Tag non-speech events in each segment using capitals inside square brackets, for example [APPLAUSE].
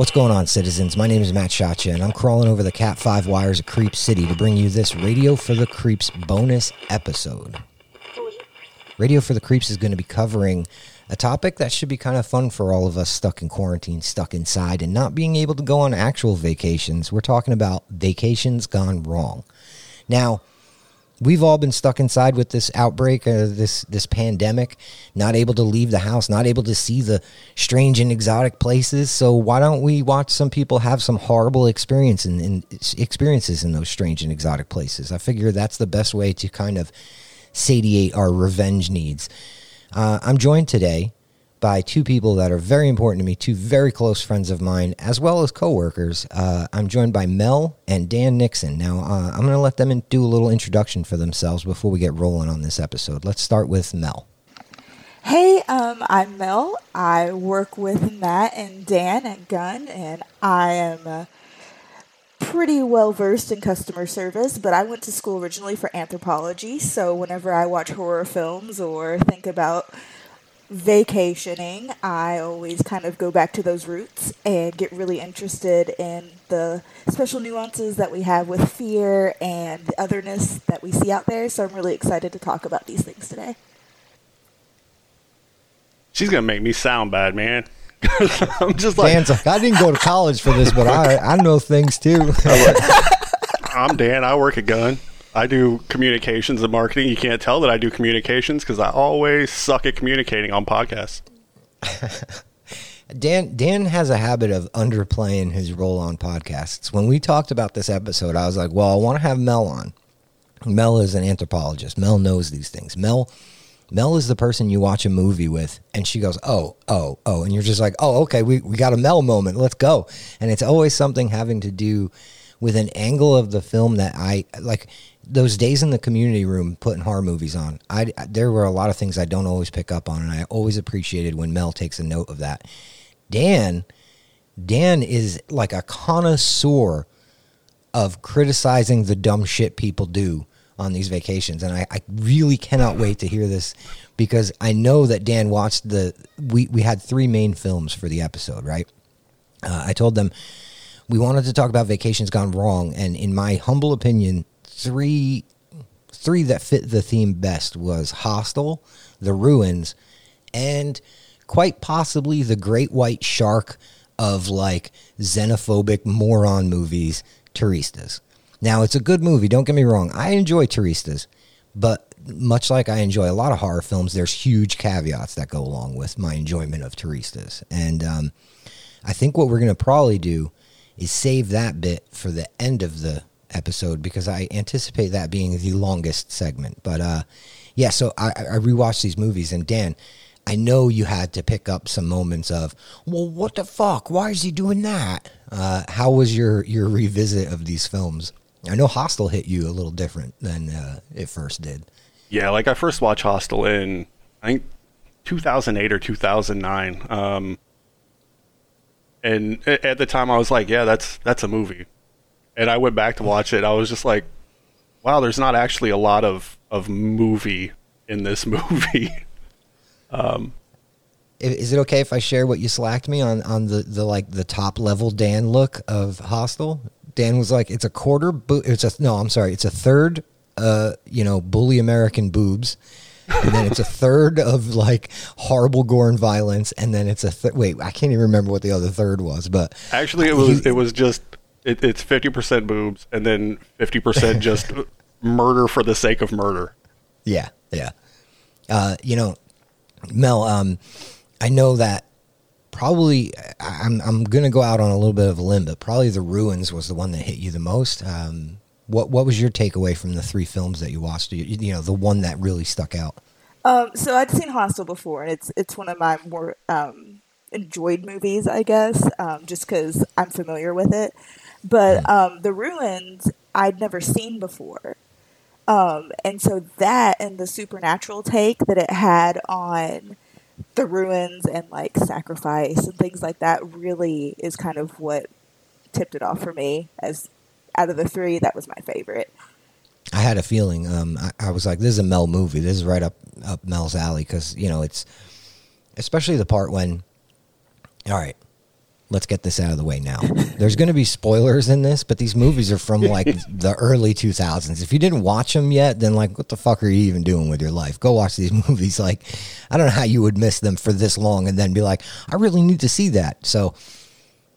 What's going on, citizens? My name is Mattshotcha, and I'm crawling over the Cat 5 wires of Creep City to bring you this Radio for the Creeps bonus episode. Radio for the Creeps is going to be covering a topic that should be kind of fun for all of us stuck in quarantine, stuck inside, and not being able to go on actual vacations. We're talking about vacations gone wrong. Now, we've all been stuck inside with this outbreak, uh, this this pandemic, not able to leave the house, not able to see the strange and exotic places. So why don't we watch some people have some horrible experience in experiences in those strange and exotic places? I figure that's the best way to kind of satiate our revenge needs. Uh, I'm joined today by two people that are very important to me, two very close friends of mine, as well as coworkers. Uh, I'm joined by Mel and Dan Nixon. Now, uh, I'm going to let them do a little introduction for themselves before we get rolling on this episode. Let's start with Mel. Hey, um, I'm Mel. I work with Matt and Dan at Gun, and I am uh, pretty well versed in customer service. But I went to school originally for anthropology, so whenever I watch horror films or think about vacationing, I always kind of go back to those roots and get really interested in the special nuances that we have with fear and the otherness that we see out there. So I'm really excited to talk about these things today. She's gonna make me sound bad, man. [LAUGHS] I'm just like Dan's like, I didn't go to college for this, but I I know things too. [LAUGHS] I'm Dan. I work at Gun. I do communications and marketing. You can't tell that I do communications because I always suck at communicating on podcasts. [LAUGHS] Dan Dan has a habit of underplaying his role on podcasts. When we talked about this episode, I was like, "Well, I want to have Mel on." Mel is an anthropologist. Mel knows these things. Mel Mel is the person you watch a movie with, and she goes, "Oh, oh, oh," and you're just like, "Oh, okay, we we got a Mel moment. Let's go." And it's always something having to do with an angle of the film that I like those days in the community room putting horror movies on, I there were a lot of things I don't always pick up on, and I always appreciated when Mel takes a note of that. Dan, Dan is like a connoisseur of criticizing the dumb shit people do on these vacations, and I, I really cannot wait to hear this because I know that Dan watched the. We we had three main films for the episode, right? Uh, I told them we wanted to talk about vacations gone wrong, and in my humble opinion, three three that fit the theme best was Hostel, The Ruins, and quite possibly the great white shark of like xenophobic moron movies, Turistas. Now it's a good movie, don't get me wrong. I enjoy Turistas, but much like I enjoy a lot of horror films, there's huge caveats that go along with my enjoyment of Turistas. And um, I think what we're going to probably do is save that bit for the end of the episode because I anticipate that being the longest segment. But uh, yeah, so I, I rewatched these movies, and Dan, I know you had to pick up some moments of, well, what the fuck? Why is he doing that? Uh, how was your your revisit of these films? I know Hostel hit you a little different than uh, it first did. Yeah, like I first watched Hostel in I think 2008 or 2009. Um, and at the time I was like, yeah, that's that's a movie and I went back to watch it. I was just like, wow, there's not actually a lot of of movie in this [LAUGHS] movie. um, is it okay if I share what you slacked me on on the the like the top level Dan look of Hostel? Dan was like, it's a quarter. Bo- it's a no. I'm sorry. It's a third. Uh, you know, bully American boobs. and then it's a third of like horrible gore and violence, and then it's a th- wait. I can't even remember what the other third was, but actually, it was it was just it, it's fifty percent boobs and then fifty percent [LAUGHS] just murder for the sake of murder. Yeah, yeah. Uh, you know, Mel, um, I know that probably I'm I'm gonna go out on a little bit of a limb, but probably the ruins was the one that hit you the most. Um, what what was your takeaway from the three films that you watched? You, you know, the one that really stuck out. Um, so I'd seen Hostel before, and it's it's one of my more um, enjoyed movies, I guess, um, just because I'm familiar with it. But um, the ruins I'd never seen before. Um, and so that and the supernatural take that it had on the ruins and like sacrifice and things like that really is kind of what tipped it off for me as out of the three that was my favorite. I had a feeling um, I, I, was like this is a mel movie. This is right up up mel's alley because you know it's especially the part when all right let's get this out of the way now. There's going to be spoilers in this, but these movies are from like [LAUGHS] the early 2000s. If you didn't watch them yet, then like, what the fuck are you even doing with your life? Go watch these [LAUGHS] movies. Like, I don't know how you would miss them for this long and then be like, I really need to see that. So,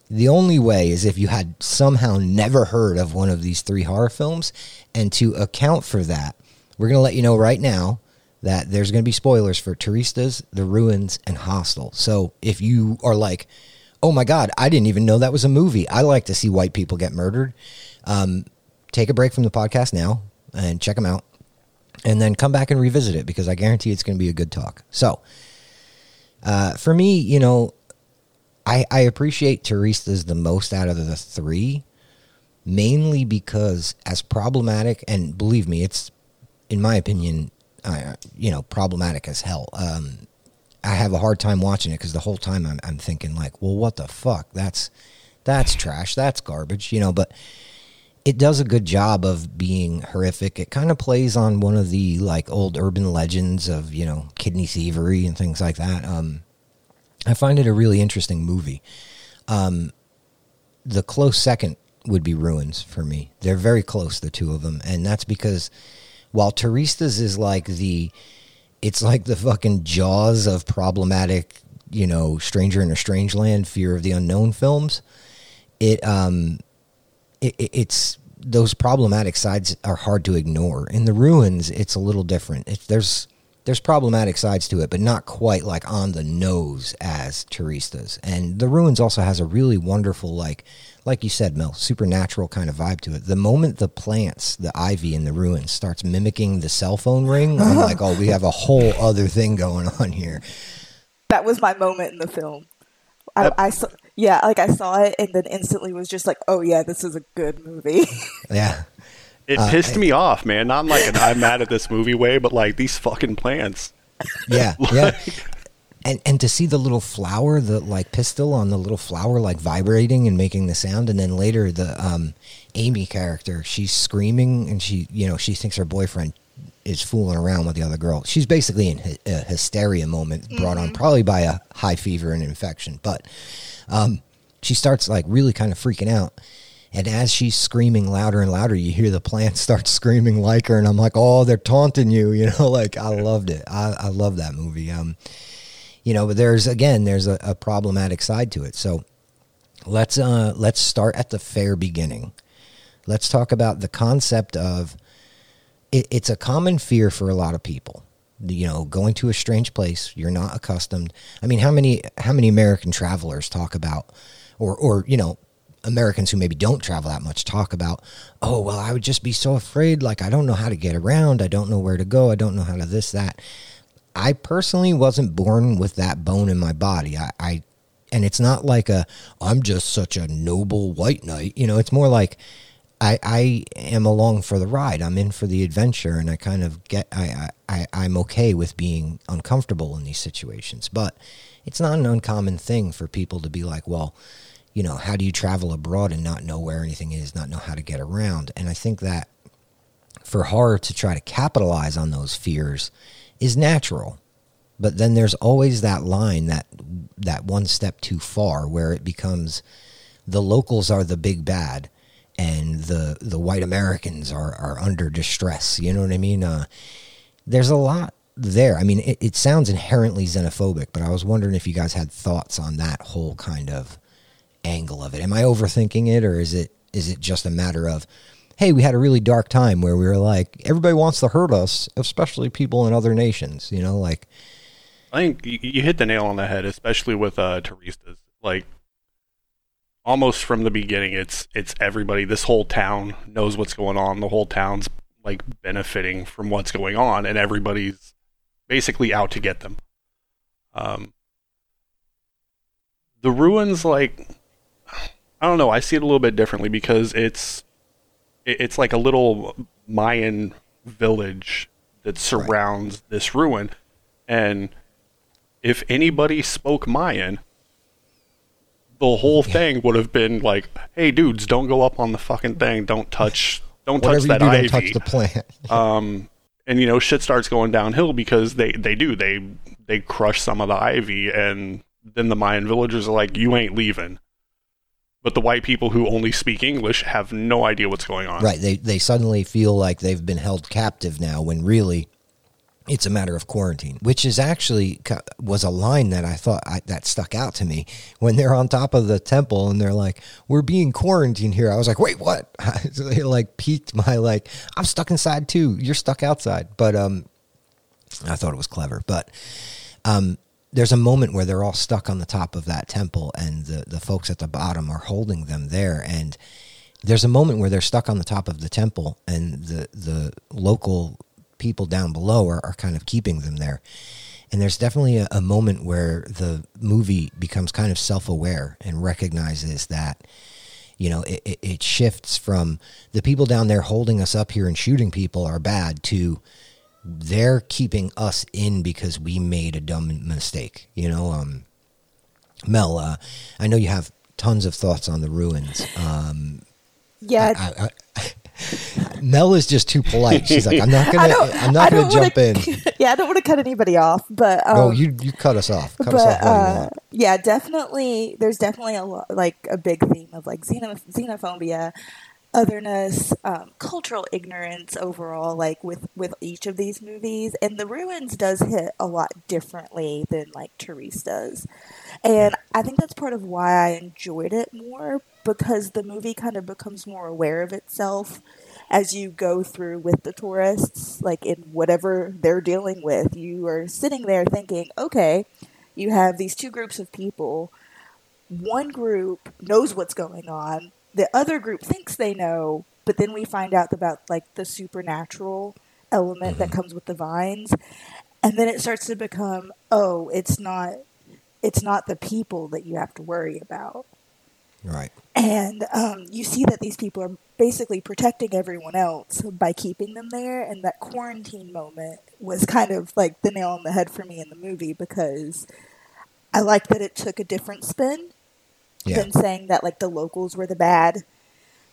the only way is if you had somehow never heard of one of these three horror films. And to account for that, we're going to let you know right now that there's going to be spoilers for Turistas, The Ruins, and Hostel. So if you are like, oh my God, I didn't even know that was a movie. I like to see white people get murdered. Um, take a break from the podcast now and check them out. And then come back and revisit it because I guarantee it's going to be a good talk. So, uh, for me, you know, I, I appreciate Turistas the most out of the three, mainly because as problematic, and believe me, it's, in my opinion, uh, you know, problematic as hell. Um, I have a hard time watching it because the whole time I'm, I'm thinking like, well, what the fuck? That's that's trash. That's garbage. You know, but it does a good job of being horrific. It kind of plays on one of the like old urban legends of you know kidney thievery and things like that. Um, I find it a really interesting movie. Um, the close second would be Ruins for me. They're very close, the two of them, and that's because while Turistas is like the it's like the fucking jaws of problematic, you know, Stranger in a Strange Land, Fear of the Unknown films. It um, it, it's those problematic sides are hard to ignore. In the ruins, it's a little different. It's, there's there's problematic sides to it, but not quite like on the nose as Turistas. And the ruins also has a really wonderful like like you said, Mel, supernatural kind of vibe to it. The moment the plants, the ivy in the ruins starts mimicking the cell phone ring, I'm [LAUGHS] like, oh, we have a whole other thing going on here. That was my moment in the film. I, I saw, yeah, like I saw it and then instantly was just like, oh yeah, this is a good movie. [LAUGHS] yeah. It uh, pissed me off, man. Not like an I'm mad at this movie way, but like these fucking plants. Yeah, [LAUGHS] like, yeah and and to see the little flower, the like pistil on the little flower, like vibrating and making the sound, and then later the um, Amy character, she's screaming and she, you know, she thinks her boyfriend is fooling around with the other girl. She's basically in a hysteria moment brought mm-hmm. on probably by a high fever and infection, but um, she starts like really kind of freaking out. And as she's screaming louder and louder, you hear the plant [LAUGHS] start screaming like her, and I'm like, "Oh, they're taunting you!" [LAUGHS] You know, like I loved it. I, I love that movie. Um, you know, but there's again, there's a, a problematic side to it. So let's uh, let's start at the fair beginning. Let's talk about the concept of it, it's a common fear for a lot of people. You know, going to a strange place you're not accustomed. I mean, how many how many American travelers talk about, or or you know, Americans who maybe don't travel that much talk about, oh, well, I would just be so afraid. Like, I don't know how to get around. I don't know where to go. I don't know how to this, that. I personally wasn't born with that bone in my body. I, I and it's not like a I'm just such a noble white knight. You know, it's more like I I am along for the ride. I'm in for the adventure, and I kind of get I I I'm okay with being uncomfortable in these situations. But it's not an uncommon thing for people to be like, well, you know, how do you travel abroad and not know where anything is, not know how to get around? And I think that for horror to try to capitalize on those fears is natural. But then there's always that line that that one step too far where it becomes the locals are the big bad and the the white Americans are are under distress. You know what I mean? Uh, there's a lot there. I mean, it, it sounds inherently xenophobic, but I was wondering if you guys had thoughts on that whole kind of angle of it. Am I overthinking it, or is it is it just a matter of hey, we had a really dark time where we were like, everybody wants to hurt us, especially people in other nations, you know, like. I think you hit the nail on the head, especially with uh, Turistas. Like, almost from the beginning, it's it's everybody. This whole town knows what's going on. The whole town's like benefiting from what's going on, and everybody's basically out to get them. Um, the ruins, like, I don't know. I see it a little bit differently because it's it's like a little Mayan village that surrounds right. this ruin. And if anybody spoke Mayan, the whole thing would have been like, "Hey, dudes, don't go up on the fucking thing. Don't touch. Don't touch that do, ivy. Don't touch the plant." [LAUGHS] um, and you know, shit starts going downhill because they they do they they crush some of the ivy, and then the Mayan villagers are like, "You ain't leaving." But the white people who only speak English have no idea what's going on. Right. They they suddenly feel like they've been held captive now when really it's a matter of quarantine, which is actually was a line that I thought I, that stuck out to me when they're on top of the temple and they're like, "We're being quarantined here." I was like, "Wait, what?" [LAUGHS] they like piqued my like, "I'm stuck inside too. You're stuck outside." But um, I thought it was clever. But um, there's a moment where they're all stuck on the top of that temple and the, the folks at the bottom are holding them there. And there's a moment where they're stuck on the top of the temple and the the local people down below are, are kind of keeping them there. And there's definitely a, a moment where the movie becomes kind of self-aware and recognizes that you know it, it shifts from the people down there holding us up here and shooting people are bad to they're keeping us in because we made a dumb mistake. You know, um, Mel, uh, I know you have tons of thoughts on the ruins. Um, yeah. I, I, I, [LAUGHS] Mel is just too polite. She's like, I'm not [LAUGHS] gonna, I'm not gonna jump wanna, in. [LAUGHS] Yeah, I don't want to cut anybody off, but um, no, you you cut us off. Cut but, us off uh, yeah, definitely. There's definitely a lot, like a big theme of like xenophobia, otherness, um, cultural ignorance overall, like with with each of these movies. And The Ruins does hit a lot differently than like Turistas does, and I think that's part of why I enjoyed it more because the movie kind of becomes more aware of itself as you go through with the tourists, like in whatever they're dealing with. You are sitting there thinking, okay, you have these two groups of people. One group knows what's going on the other group thinks they know, but then we find out about like the supernatural element that mm-hmm. comes with the vines, and then it starts to become, oh, it's not, it's not the people that you have to worry about. Right. And um, you see that these people are basically protecting everyone else by keeping them there. And that quarantine moment was kind of like the nail on the head for me in the movie because I like that it took a different spin yeah. than saying that like the locals were the bad.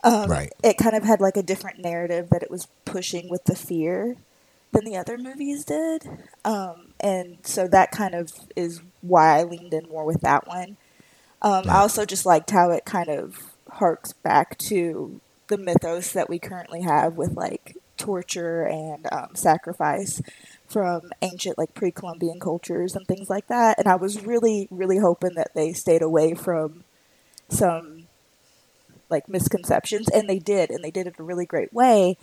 Um, right. It kind of had like a different narrative that it was pushing with the fear than the other movies did, um, and so that kind of is why I leaned in more with that one. Um, yeah. I also just liked how it kind of harks back to the mythos that we currently have with like torture and um, sacrifice from ancient like pre-Columbian cultures and things like that. And I was really, really hoping that they stayed away from some like misconceptions, and they did, and they did it a really great way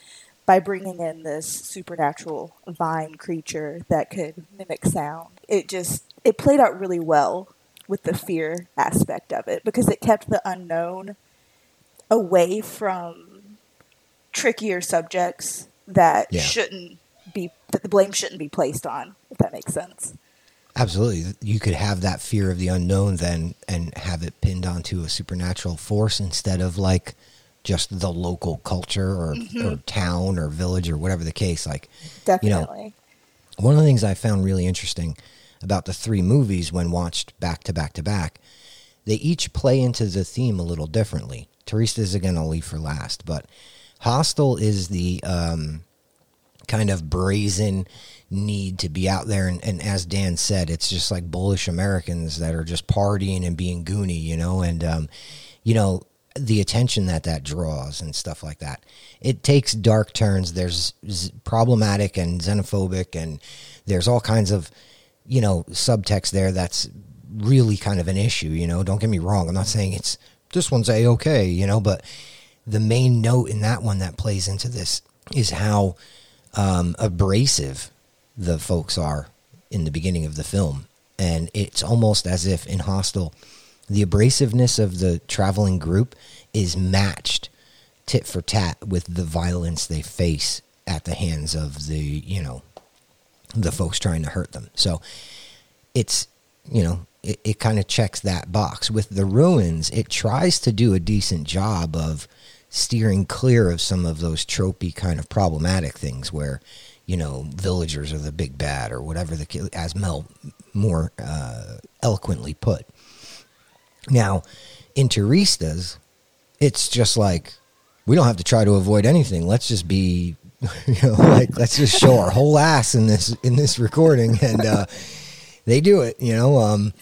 by bringing in this supernatural vine creature that could mimic sound. It just it played out really well with the fear aspect of it because it kept the unknown away from trickier subjects that yeah. shouldn't be that the blame shouldn't be placed on if that makes sense Absolutely. You could have that fear of the unknown then and have it pinned onto a supernatural force instead of like just the local culture or, mm-hmm. or town or village or whatever the case. Like, definitely. You know, one of the things I found really interesting about the three movies when watched back to back to back, they each play into the theme a little differently. Turistas is again, I'll leave for last, but Hostel is the um, kind of brazen need to be out there. And, and, as Dan said, it's just like bullish Americans that are just partying and being goony, you know, and, um, you know, the attention that that draws and stuff like that. It takes dark turns. There's z- problematic and xenophobic, and there's all kinds of, you know, subtext there that's really kind of an issue, you know. Don't get me wrong. I'm not saying it's this one's a okay, you know, but the main note in that one that plays into this is how um, abrasive the folks are in the beginning of the film. And it's almost as if in Hostel, the abrasiveness of the traveling group is matched tit for tat with the violence they face at the hands of the, you know, the folks trying to hurt them. So it's, you know, it, it kind of checks that box. With the ruins, it tries to do a decent job of steering clear of some of those tropey kind of problematic things where you know, villagers are the big bad or whatever the as Mel more uh, eloquently put. Now, in Turistas, it's just like we don't have to try to avoid anything. Let's just be, [LAUGHS] you know, like let's just show our whole ass in this in this recording, and uh, they do it. You know, um,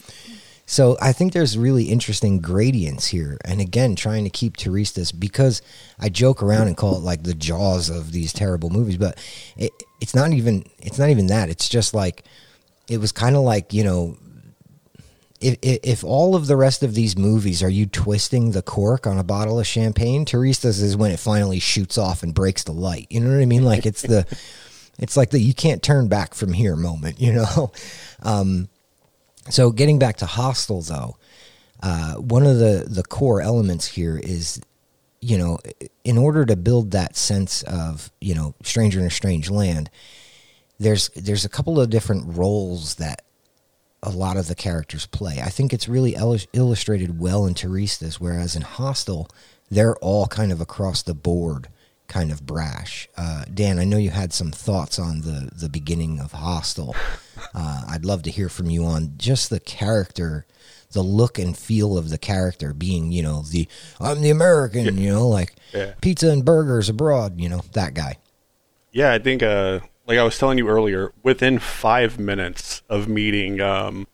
So I think there's really interesting gradients here, and again, trying to keep Turistas because I joke around and call it like the jaws of these terrible movies, but it, it's not even it's not even that. It's just like it was kind of like you know if, if all of the rest of these movies are you twisting the cork on a bottle of champagne, Turistas is when it finally shoots off and breaks the light. You know what I mean? Like it's the, [LAUGHS] it's like the you can't turn back from here moment. You know, [LAUGHS] um, so getting back to Hostel though, uh, one of the the core elements here is, you know, in order to build that sense of you know stranger in a strange land, there's there's a couple of different roles that a lot of the characters play. I think it's really illustrated well in Turistas, whereas in Hostel, they're all kind of across the board, kind of brash. Uh, Dan, I know you had some thoughts on the the beginning of Hostel. Uh, I'd love to hear from you on just the character, the look and feel of the character being, you know, the I'm the American, you know, like yeah. pizza and burgers abroad, you know, that guy. Yeah, I think uh, like I was telling you earlier, within five minutes of meeting um,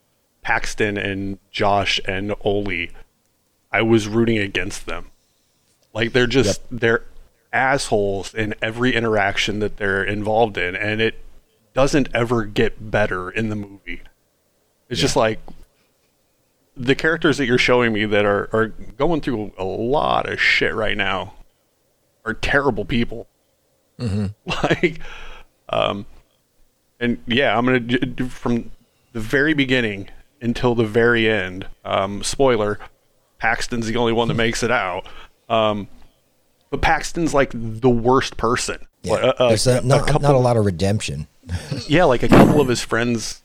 Paxton and Josh and Oli, I was rooting against them. Like they're just yep. they're assholes in every interaction that they're involved in, and it doesn't ever get better in the movie. It's yeah. just like the characters that you're showing me that are, are going through a lot of shit right now are terrible people. Mm-hmm. [LAUGHS] Like um, and yeah, I'm gonna do from the very beginning until the very end. Um, spoiler: Paxton's the only one that makes it out. Um, but Paxton's like the worst person. Yeah, uh, uh, there's a, a, not, a couple, not a lot of redemption. [LAUGHS] yeah, like a couple of his friends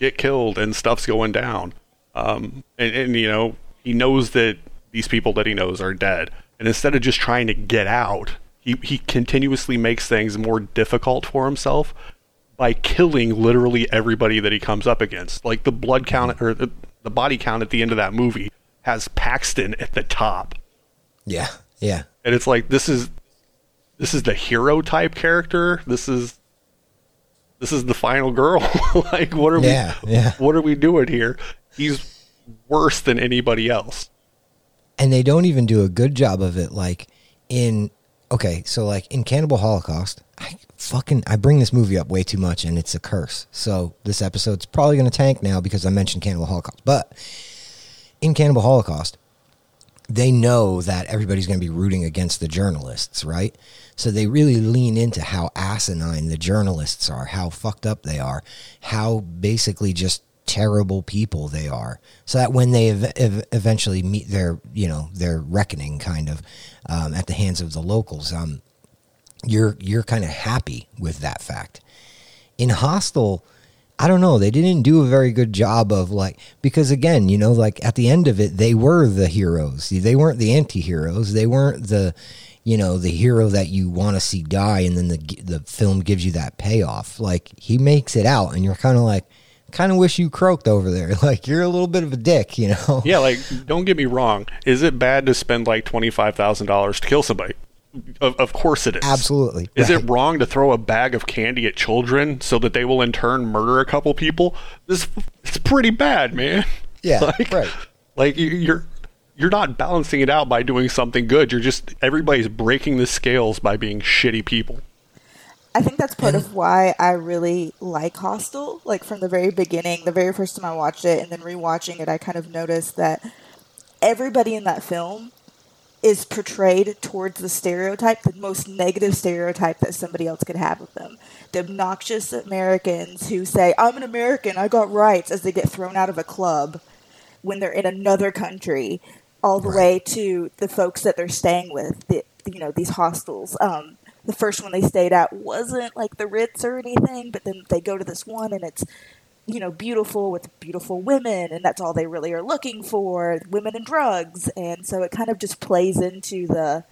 get killed and stuff's going down. Um, and, and you know he knows that these people that he knows are dead, and instead of just trying to get out, he, he continuously makes things more difficult for himself by killing literally everybody that he comes up against. Like the blood count or the, the body count at the end of that movie has Paxton at the top. Yeah, yeah. And it's like this is this is the hero type character. This is this is the final girl. [LAUGHS] like what are yeah, we yeah. what are we doing here? He's worse than anybody else. And they don't even do a good job of it like in okay, so like in Cannibal Holocaust, I fucking I bring this movie up way too much and it's a curse. So this episode's probably going to tank now because I mentioned Cannibal Holocaust. But in Cannibal Holocaust, they know that everybody's going to be rooting against the journalists, right? So they really lean into how asinine the journalists are, how fucked up they are, how basically just terrible people they are so that when they ev- ev- eventually meet their you know their reckoning kind of um, at the hands of the locals um, you're you're kind of happy with that fact in hostel i don't know they didn't do a very good job of like because again you know like at the end of it they were the heroes they weren't the anti-heroes they weren't the you know the hero that you want to see die and then the the film gives you that payoff like he makes it out and you're kind of like kind of wish you croaked over there. [LAUGHS] Like you're a little bit of a dick, you know. Yeah, like don't get me wrong. Is it bad to spend like twenty five thousand dollars to kill somebody? Of, of course it is. Absolutely. Is right. it wrong to throw a bag of candy at children so that they will in turn murder a couple people? This it's pretty bad, man. Yeah, [LAUGHS] like, right. Like you're you're not balancing it out by doing something good. You're just everybody's breaking the scales by being shitty people. I think that's part of why I really like Hostel. Like from the very beginning, the very first time I watched it, and then rewatching it, I kind of noticed that everybody in that film is portrayed towards the stereotype, the most negative stereotype that somebody else could have of them. The obnoxious Americans who say, I'm an American, I got rights, as they get thrown out of a club when they're in another country, all the right. way to the folks that they're staying with, the, you know, these hostels. Um, the first one they stayed at wasn't like the Ritz or anything, but then they go to this one and it's you know beautiful with beautiful women and that's all they really are looking for women and drugs and so it kind of just plays into the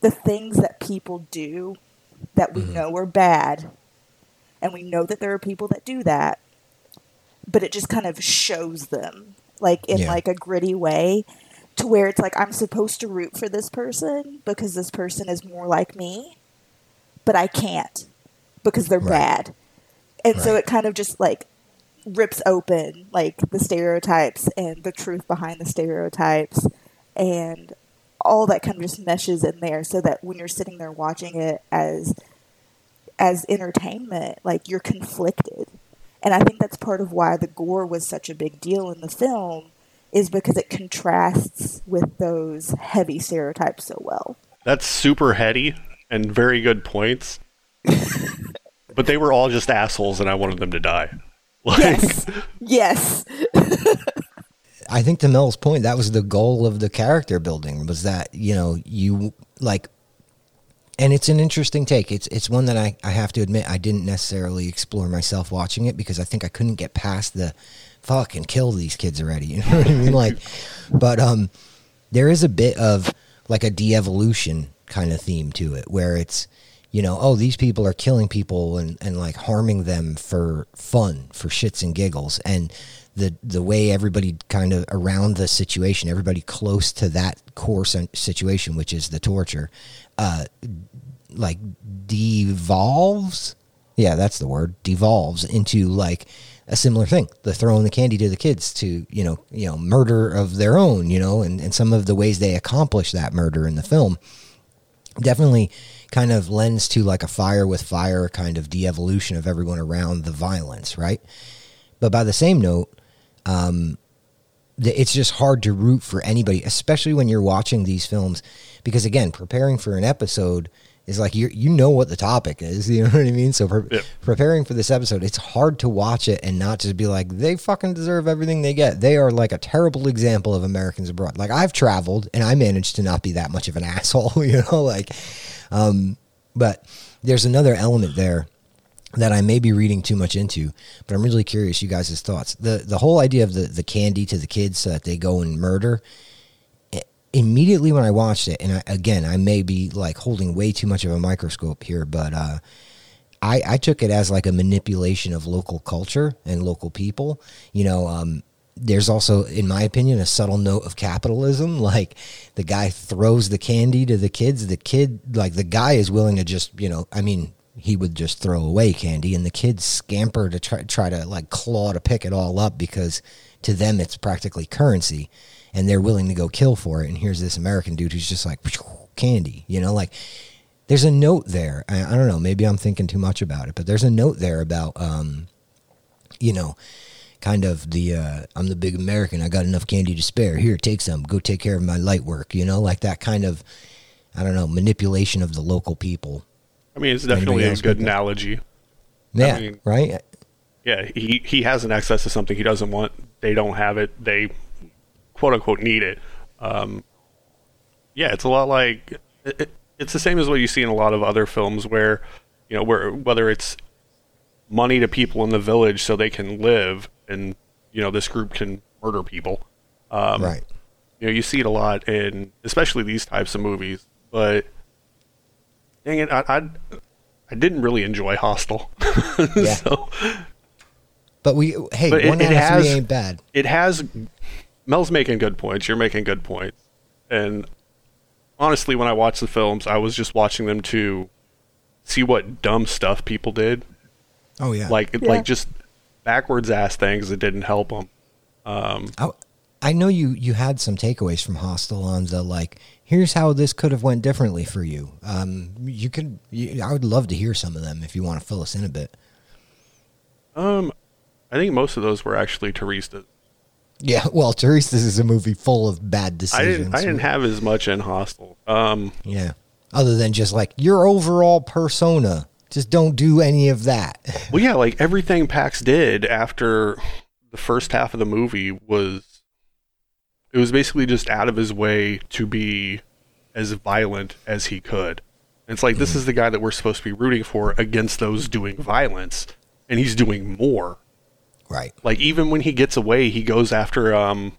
the things that people do that we mm-hmm. know are bad and we know that there are people that do that but it just kind of shows them like in yeah. like a gritty way to where it's like I'm supposed to root for this person because this person is more like me but I can't because they're right. bad. And right. so it kind of just like rips open like the stereotypes and the truth behind the stereotypes and all that kind of just meshes in there so that when you're sitting there watching it as as entertainment like you're conflicted and i think that's part of why the gore was such a big deal in the film is because it contrasts with those heavy stereotypes so well That's super heady and very good points. [LAUGHS] but they were all just assholes, and I wanted them to die. [LAUGHS] Like, yes yes [LAUGHS] I think to Mel's point, that was the goal of the character building was that, you know, you like and it's an interesting take. It's it's one that I, I have to admit I didn't necessarily explore myself watching it because I think I couldn't get past the fucking kill these kids already. [LAUGHS] You know what I mean? Like but um there is a bit of like a de-evolution kind of theme to it where it's you know oh these people are killing people and, and like harming them for fun for shits and giggles. And the the way everybody kind of around the situation everybody close to that core situation which is the torture uh like devolves yeah that's the word devolves into like a similar thing. The throwing the candy to the kids to you know you know murder of their own you know and, and some of the ways they accomplish that murder in the film definitely kind of lends to like a fire with fire kind of de-evolution of everyone around the violence right? But by the same note um, it's just hard to root for anybody especially when you're watching these films because again preparing for an episode is like you you know what the topic is [LAUGHS] you know what i mean so pre- Yep. preparing for this episode it's hard to watch it and not just be like they fucking deserve everything they get they are like a terrible example of americans abroad like i've traveled and i managed to not be that much of an [LAUGHS] asshole [LAUGHS] you know like um but there's another element there that I may be reading too much into, but I'm really curious you guys' thoughts. The the whole idea of the, the candy to the kids so that they go and murder. Immediately when I watched it, and I, again, I may be like holding way too much of a microscope here, but uh, I, I took it as like a manipulation of local culture and local people. You know, um, there's also, in my opinion, a subtle note of capitalism. [LAUGHS] Like the guy throws the candy to the kids. The kid, like the guy is willing to just, you know, I mean, he would just throw away candy, and the kids scamper to try, try to like claw to pick it all up because to them it's practically currency, and they're willing to go kill for it. And here's this American dude who's just like candy, you know, like there's a note there. I, I don't know. Maybe I'm thinking too much about it, but there's a note there about, um, you know, kind of the uh, I'm the big American. I got enough candy to spare. Here, take some. Go take care of my light work. You know, like that kind of, I don't know, manipulation of the local people. I mean, it's definitely a good analogy. Yeah, mean- right. Yeah, he he has an access to something he doesn't want. They don't have it. They quote unquote need it. Um, yeah, it's a lot like it, it- it's the same as what you see in a lot of other films where you know where whether it's money to people in the village so they can live and you know this group can murder people. Um, right. You know, you see it a lot in especially these types of movies. But dang it, I I, I didn't really enjoy Hostel. [LAUGHS] Yeah. so But we, hey, But it- one it of has- ain't bad. it has Mel's making good points. You're making good points. And honestly, when I watched the films, I was just watching them to see what dumb stuff people did, Oh yeah. like Yeah. like just backwards ass things that didn't help them. I, I know you you had some takeaways from Hostel on the like. Here's how this could have went differently for you. Um, you could. You, I would love to hear some of them if you want to fill us in a bit. Um, I think most of those were actually Turistas. Yeah. Well, Turistas is a movie full of bad I decisions. didn't I didn't have as much in Hostel. Um, Yeah. Other than just like your overall persona, just don't do any of that. [LAUGHS] well, yeah, like everything Pax did after the first half of the movie was it was basically just out of his way to be as violent as he could. And it's like this is the guy that we're supposed to be rooting for against those doing violence, and he's doing more. Right. Like even when he gets away, he goes after um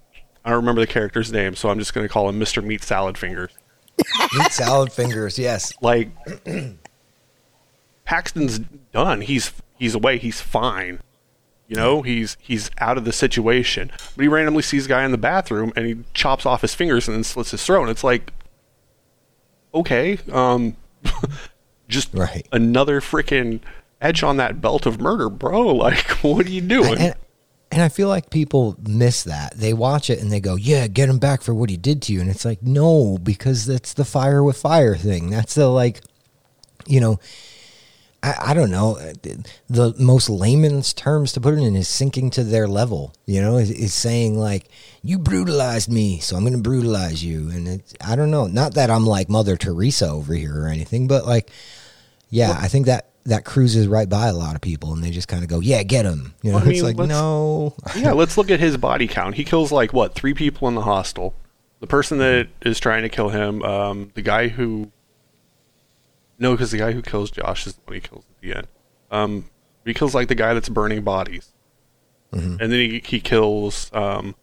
I don't remember the character's name, so I'm just going to call him Mr. Meat Salad Fingers. [LAUGHS] Meat salad fingers. Yes. Like Paxton's done. He's he's away. He's fine. You know, he's he's out of the situation. But he randomly sees a guy in the bathroom and he chops off his fingers and then slits his throat. And it's like, okay, um, [LAUGHS] just Right. another freaking edge on that belt of murder, bro. [LAUGHS] Like, what are you doing? And And I feel like people miss that. They watch it and they go, "Yeah, get him back for what he did to you." And it's like, "No, because that's the fire with fire thing. That's the like, you know, I, I don't know. The most layman's terms to put it in is sinking to their level. You know, is, is saying like, "You brutalized me, so I'm going to brutalize you." And it's, I don't know. Not that I'm like Mother Teresa over here or anything, but like, yeah, well, I think that that cruises right by a lot of people, and they just kind of go, "Yeah, get him." You know, well, I mean, it's like no. [LAUGHS] yeah, let's look at his body count. He kills like what three people in the hostel. The person that is trying to kill him, um, the guy who. No, because the guy who kills Josh is the one he kills at the end. Um, he kills like the guy that's burning bodies, mm-hmm. and then he he kills um,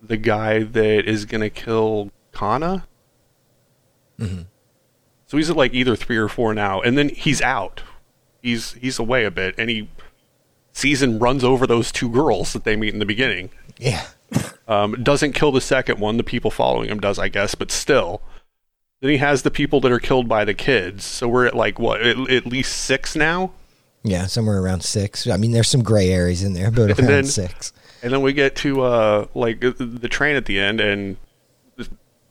the guy that is gonna kill Kana. Mm-hmm. So he's at like either three or four now, and then he's out he's he's away a bit, and he sees and runs over those two girls that they meet in the beginning. Yeah. Um, doesn't kill the second one. The people following him does, I guess, but still. Then he has the people that are killed by the kids. So we're at like what, at, at least six now. Yeah, somewhere around six. I mean, there's some gray areas in there, but [LAUGHS] around then, six. And then we get to uh, like the train at the end, and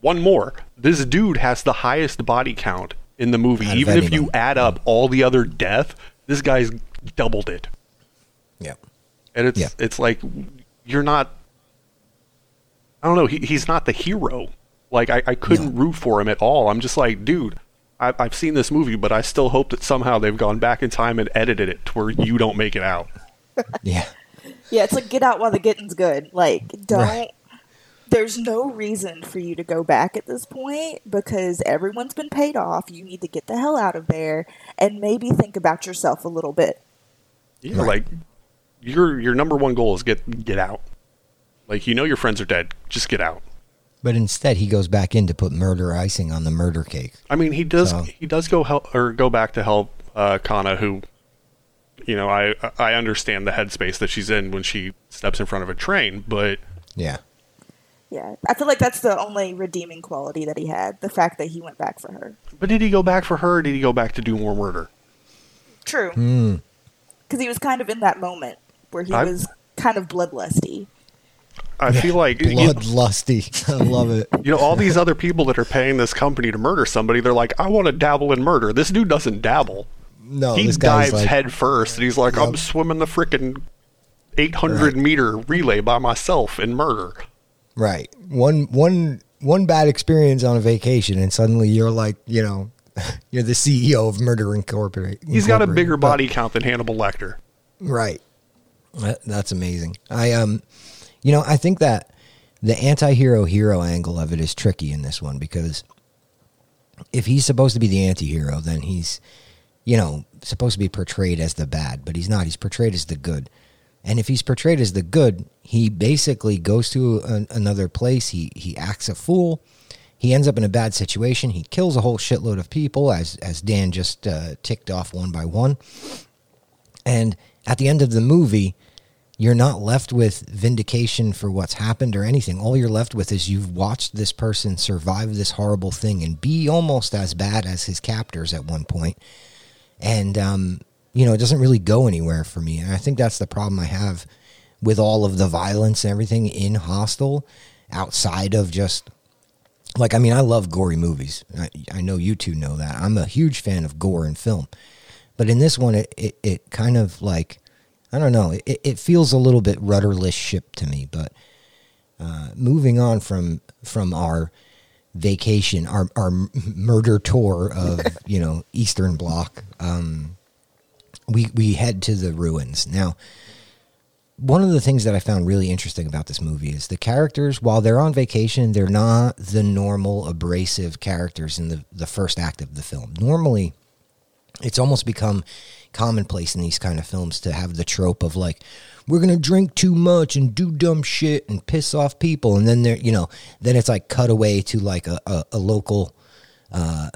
one more. This dude has the highest body count in the movie. Out Even if you add up all the other death, this guy's doubled it. Yeah. And it's yep. it's like you're not I don't know, he, he's not the hero. Like I, I couldn't no. root for him at all. I'm just like, dude, I, I've seen this movie, but I still hope that somehow they've gone back in time and edited it to where you don't make it out. [LAUGHS] yeah. Yeah, it's like get out while the getting's good. Like, don't right there's no reason for you to go back at this point because everyone's been paid off. You need to get the hell out of there and maybe think about yourself a little bit. Yeah, right. like your your number one goal is get get out. Like you know your friends are dead, just get out. But instead, he goes back in to put murder icing on the murder cake. I mean, he does so. he does go help or go back to help uh, Kana, who, you know, I I understand the headspace that she's in when she steps in front of a train, but yeah, yeah, I feel like that's the only redeeming quality that he had the fact that he went back for her. But did he go back for her or did he go back to do more murder? True. Because hmm. mm. he was kind of in that moment where he I, was kind of bloodlusty. I feel like bloodlusty. [LAUGHS] I love it. You know, all these other people that are paying this company to murder somebody, they're like, I want to dabble in murder. This dude doesn't dabble. No, he dives like, head first, and he's like, yep. I'm swimming the freaking 800 right. meter relay by myself in murder. Right. One one one bad experience on a vacation, and suddenly you're like, you know, [LAUGHS] you're the CEO of Murder Incorporated. He's got a bigger body count than Hannibal Lecter. Right. That, that's amazing. I um, you know, I think that the anti-hero hero angle of it is tricky in this one because if he's supposed to be the anti-hero, then he's, you know, supposed to be portrayed as the bad, but he's not. He's portrayed as the good. And if he's portrayed as the good, he basically goes to a, another place. He he acts a fool. He ends up in a bad situation. He kills a whole shitload of people, as as Dan just uh, ticked off one by one. And at the end of the movie, you're not left with vindication for what's happened or anything. All you're left with is you've watched this person survive this horrible thing and be almost as bad as his captors at one point. And um, you know, it doesn't really go anywhere for me. And I think that's the problem I have with all of the violence and everything in Hostel outside of just like I mean I love gory movies. I, I know you two know that. I'm a huge fan of gore in film. But in this one it, it, it kind of like I don't know, it, it feels a little bit rudderless ship to me, but uh, moving on from from our vacation, our our murder tour of, [LAUGHS] you know, Eastern Bloc, um, we we head to the ruins. Now, one of the things that I found really interesting about this movie is the characters, while they're on vacation, they're not the normal abrasive characters in the, the first act of the film. Normally, it's almost become commonplace in these kind of films to have the trope of like, we're gonna drink too much and do dumb shit and piss off people, and then they're you know, then it's like cut away to like a, a, a local uh,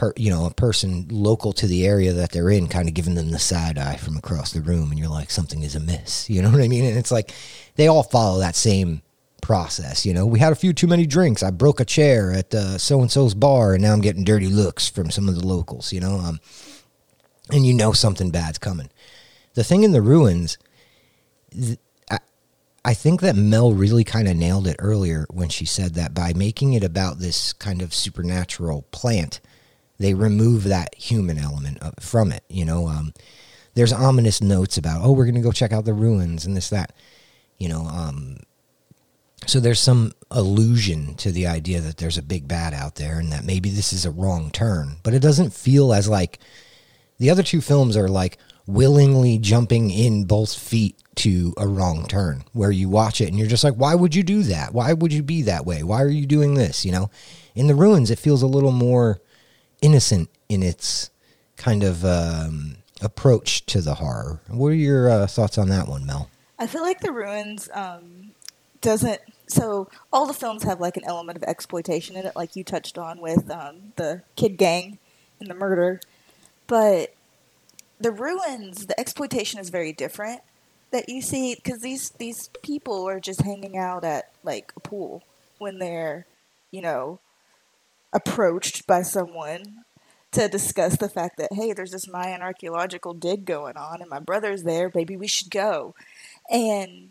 per, you know, a person local to the area that they're in, kind of giving them the side eye from across the room, and you're like, something is amiss. You know [LAUGHS] what I mean? And it's like they all follow that same process. You know, we had a few too many drinks. I broke a chair at so and so's bar, and now I'm getting dirty looks from some of the locals. You know, um, and you know something bad's coming. The thing in the ruins, th- I think that Mel really kind of nailed it earlier when she said that by making it about this kind of supernatural plant, they remove that human element from it. You know, um, there's ominous notes about, oh, we're going to go check out the ruins and this, that. You know, um, so there's some allusion to the idea that there's a big bad out there and that maybe this is a wrong turn, but it doesn't feel as like the other two films are like willingly jumping in both feet to a wrong turn where you watch it and you're just like, why would you do that? Why would you be that way? Why are you doing this? You know, in the ruins, it feels a little more innocent in its kind of um, approach to the horror. What are your uh, thoughts on that one, Mel? I feel like the ruins um, doesn't. So all the films have like an element of exploitation in it, like you touched on with um, the kid gang and the murder. But the ruins, the exploitation is very different. That you see, because these these people are just hanging out at like a pool when they're, you know, approached by someone to discuss the fact that hey, there's this Mayan archaeological dig going on, and my brother's there. Maybe we should go. And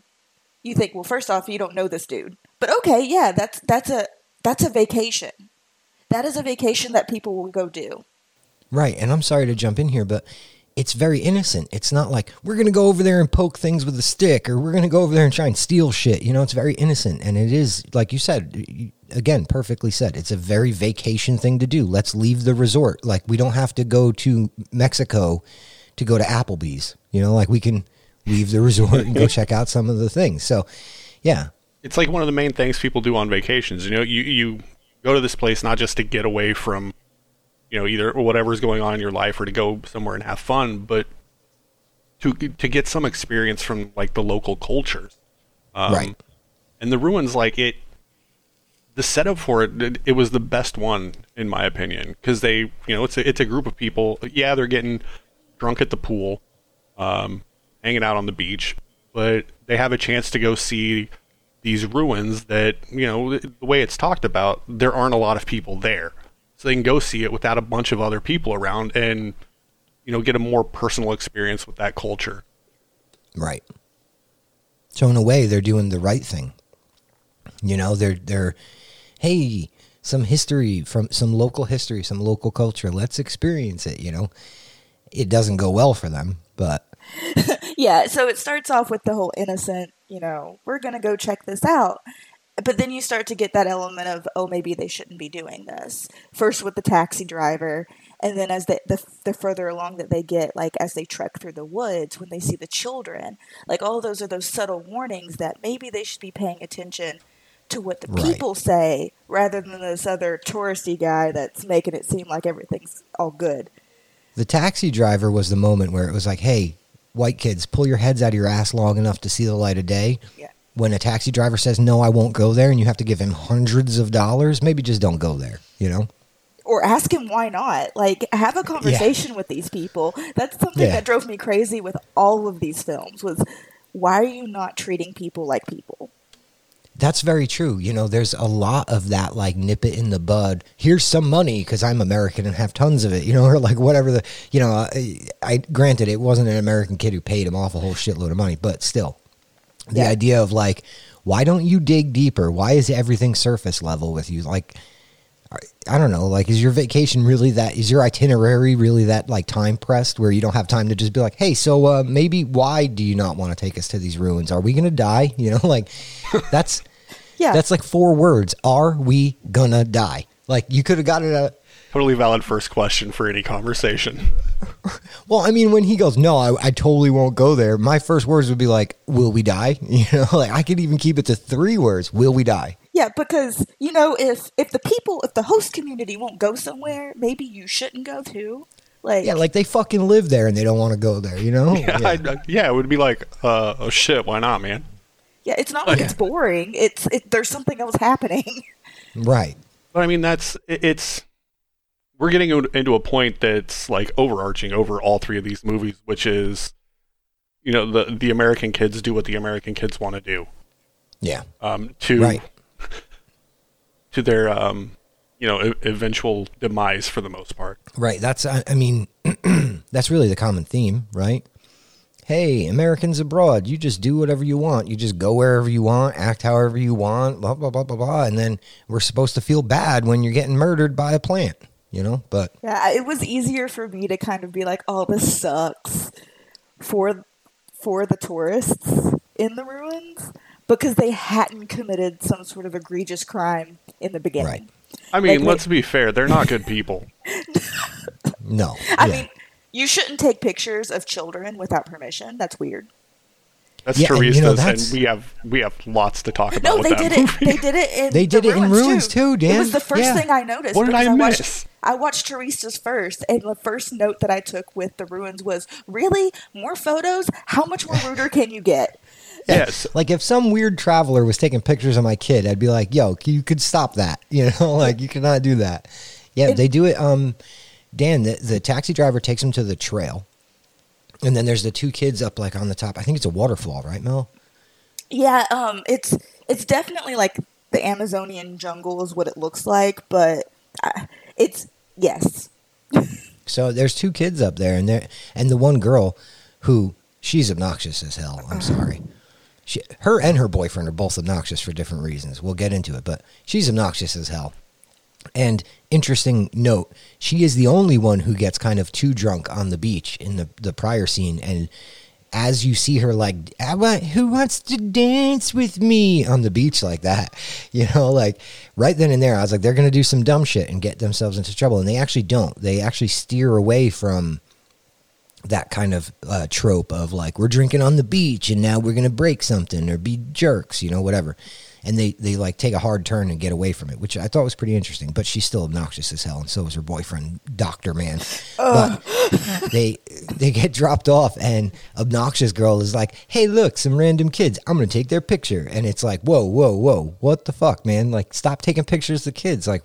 you think, well, first off, you don't know this dude, but okay, yeah, that's that's a that's a vacation. That is a vacation that people will go do. Right, and I'm sorry to jump in here, but it's very innocent. It's not like we're going to go over there and poke things with a stick or we're going to go over there and try and steal shit. You know, it's very innocent. And it is, like you said, again, perfectly said, it's a very vacation thing to do. Let's leave the resort. Like, we don't have to go to Mexico to go to Applebee's. You know, like we can leave the resort and go [LAUGHS] check out some of the things. So, yeah. It's like one of the main things people do on vacations. You know, you, you go to this place not just to get away from you know either whatever's going on in your life or to go somewhere and have fun but to to get some experience from like the local cultures um, right and the ruins like it the setup for it, it, it was the best one in my opinion. Because they you know it's a, it's a group of people. Yeah they're getting drunk at the pool um, hanging out on the beach but they have a chance to go see these ruins that you know the way it's talked about there aren't a lot of people there. So they can go see it without a bunch of other people around and you know get a more personal experience with that culture. Right. So in a way they're doing the right thing. You know they're they're hey some history from some local history some local culture. Let's experience it you know. It doesn't go well for them but [LAUGHS] yeah so it starts off with the whole innocent you know we're gonna go check this out. But then you start to get that element of oh maybe they shouldn't be doing this. First with the taxi driver and then as they, the, the further along that they get like as they trek through the woods when they see the children like all those are those subtle warnings that maybe they should be paying attention to what the right. people say rather than this other touristy guy that's making it seem like everything's all good. The taxi driver was the moment where it was like hey white kids pull your heads out of your ass long enough to see the light of day. Yeah. When a taxi driver says no i won't go there and you have to give him hundreds of dollars maybe just don't go there you know? Or ask him why not. Like have a conversation yeah. with these people. That's something yeah. that drove me crazy with all of these films was why are you not treating people like people that's very true. You know, there's a lot of that, like nip it in the bud. Here's some money because I'm American and have tons of it. You know, [LAUGHS] or like whatever the, you know, I, I granted it wasn't an American kid who paid him off a whole shitload of money, but still, the yeah. idea of like, why don't you dig deeper? Why is everything surface level with you? Like, I don't know. Like, is your vacation really that? Is your itinerary really that like time pressed where you don't have time to just be like, hey, so uh, maybe why do you not want to take us to these ruins? Are we gonna die? [LAUGHS] You know, like that's yeah, that's like four words. Are we gonna die? Like you could have got it a totally valid first question for any conversation. [LAUGHS] well, I mean, when he goes, no, I, I, totally won't go there. My first words would be like, "Will we die?" [LAUGHS] You know, like I could even keep it to three words: "Will we die?" Yeah, because you know, if if the people, if the host community won't go somewhere, maybe you shouldn't go too. Like, yeah, like they fucking live there and they don't want to go there. You know? [LAUGHS] Yeah, yeah. I, yeah it would be like, uh, oh shit, why not, man? Yeah, it's not like it's boring. It's it, there's something else happening. [LAUGHS] Right. But I mean, that's it, it's we're getting into a point that's like overarching over all three of these movies, which is, you know, the the American kids do what the American kids want to do. Yeah. Um. To right. [LAUGHS] to their um, you know, eventual demise for the most part. Right. That's I, I mean, [CLEARS THROAT] that's really the common theme, right? Hey, Americans abroad, you just do whatever you want. You just go wherever you want, act however you want, blah, blah, blah, blah, blah. And then we're supposed to feel bad when you're getting murdered by a plant, you know? But Yeah, it was easier for me to kind of be like, "Oh, this sucks," for for the tourists in the ruins because they hadn't committed some sort of egregious crime in the beginning. Right. I mean, Like, let's be fair. They're not good people. [LAUGHS] no. I yeah. mean, you shouldn't take pictures of children without permission. That's weird. That's Yeah, and, you Turistas, know, and, we have we have lots to talk about. No, with they that did it. movie. [LAUGHS] They did it in They did the it in Ruins too, It Dan. was the first Yeah. thing I noticed. What did because I watched. I watched Turistas first, and the first note that I took with the ruins was, "Really, more photos? How much more ruder can you get?" Yes. Like if some weird traveler was taking pictures of my kid, I'd be like, "Yo, you could stop that." [LAUGHS] You know, like you cannot do that. Yeah, And- they do it. Um, Dan, the, the taxi driver takes him to the trail, and then there's the two kids up like on the top. I think it's a waterfall, right, Mel? Yeah, um, it's it's definitely like the Amazonian jungle is what it looks like, but uh, it's yes, [LAUGHS] So there's two kids up there, and there and the one girl who she's obnoxious as hell. I'm sorry. She, her and her boyfriend are both obnoxious for different reasons. We'll get into it, but she's obnoxious as hell. And interesting note, she is the only one who gets kind of too drunk on the beach in the the prior scene, and as you see her like, want- who wants to dance with me on the beach like that, [LAUGHS] you know, like right then and there, I was like, they're gonna do some dumb shit and get themselves into trouble, and they actually don't. They actually steer away from that kind of uh, trope of like we're drinking on the beach and now we're gonna break something or be jerks, you know, whatever. And they they like take a hard turn and get away from it, which I thought was pretty interesting. But she's still obnoxious as hell, and so is her boyfriend, Doctor Man. But they they get dropped off, and obnoxious girl is like, "Hey, look, some random kids. I'm gonna take their picture." And it's like, "Whoa, whoa, whoa! What the fuck, man? Like, stop taking pictures of kids. Like,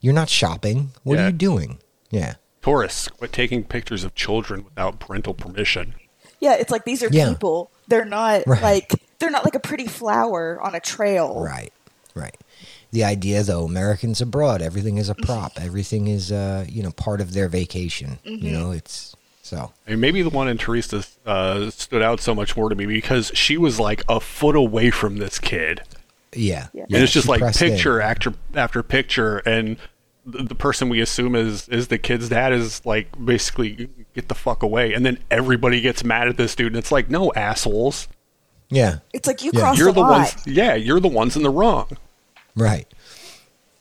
you're not shopping. What are you doing?" Yeah. Tourists quit taking pictures of children without parental permission. yeah, it's like these are Yeah. people. They're not Right. like they're not like a pretty flower on a trail. Right, right. The idea, though, Americans abroad, everything is a prop. Everything is, uh, you know, part of their vacation. You know, it's so. And maybe the one in Turistas uh, stood out so much more to me because she was like a foot away from this kid. Yeah, Yeah. and it's just she like pressed in. picture after after picture, and the, the person we assume is is the kid's dad is like basically get the fuck away, and then everybody gets mad at this dude, and it's like no assholes, Yeah, It's like you Yeah. crossed you're a the line. ones, yeah, you're the ones in the wrong. right.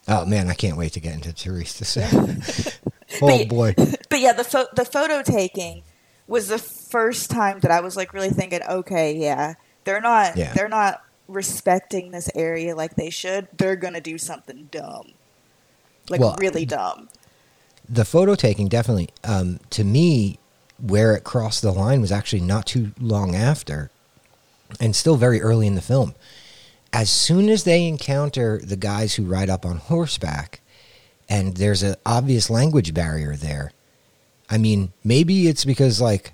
Oh man, I can't wait to get into Turistas. [LAUGHS] [LAUGHS] oh But- boy, [LAUGHS] But yeah, the pho- the photo taking was the first time that I was like really thinking, okay, yeah, they're not Yeah. they're not respecting this area like they should. They're gonna do something dumb, like Well, really dumb. the photo taking definitely. Um, to me, where it crossed the line was actually not too long after, and still very early in the film. As soon as they encounter the guys who ride up on horseback, and there's an obvious language barrier there. I mean, maybe it's because like,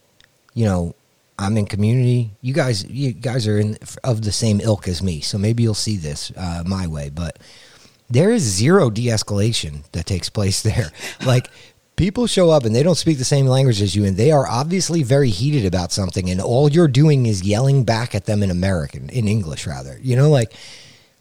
you know, I'm in community. You guys, you guys are in of the same ilk as me, so maybe you'll see this uh, my way. But there is zero de-escalation that takes place there. [LAUGHS] like people show up and they don't speak the same language as you, and they are obviously very heated about something, and all you're doing is yelling back at them in American, in English rather. You know, like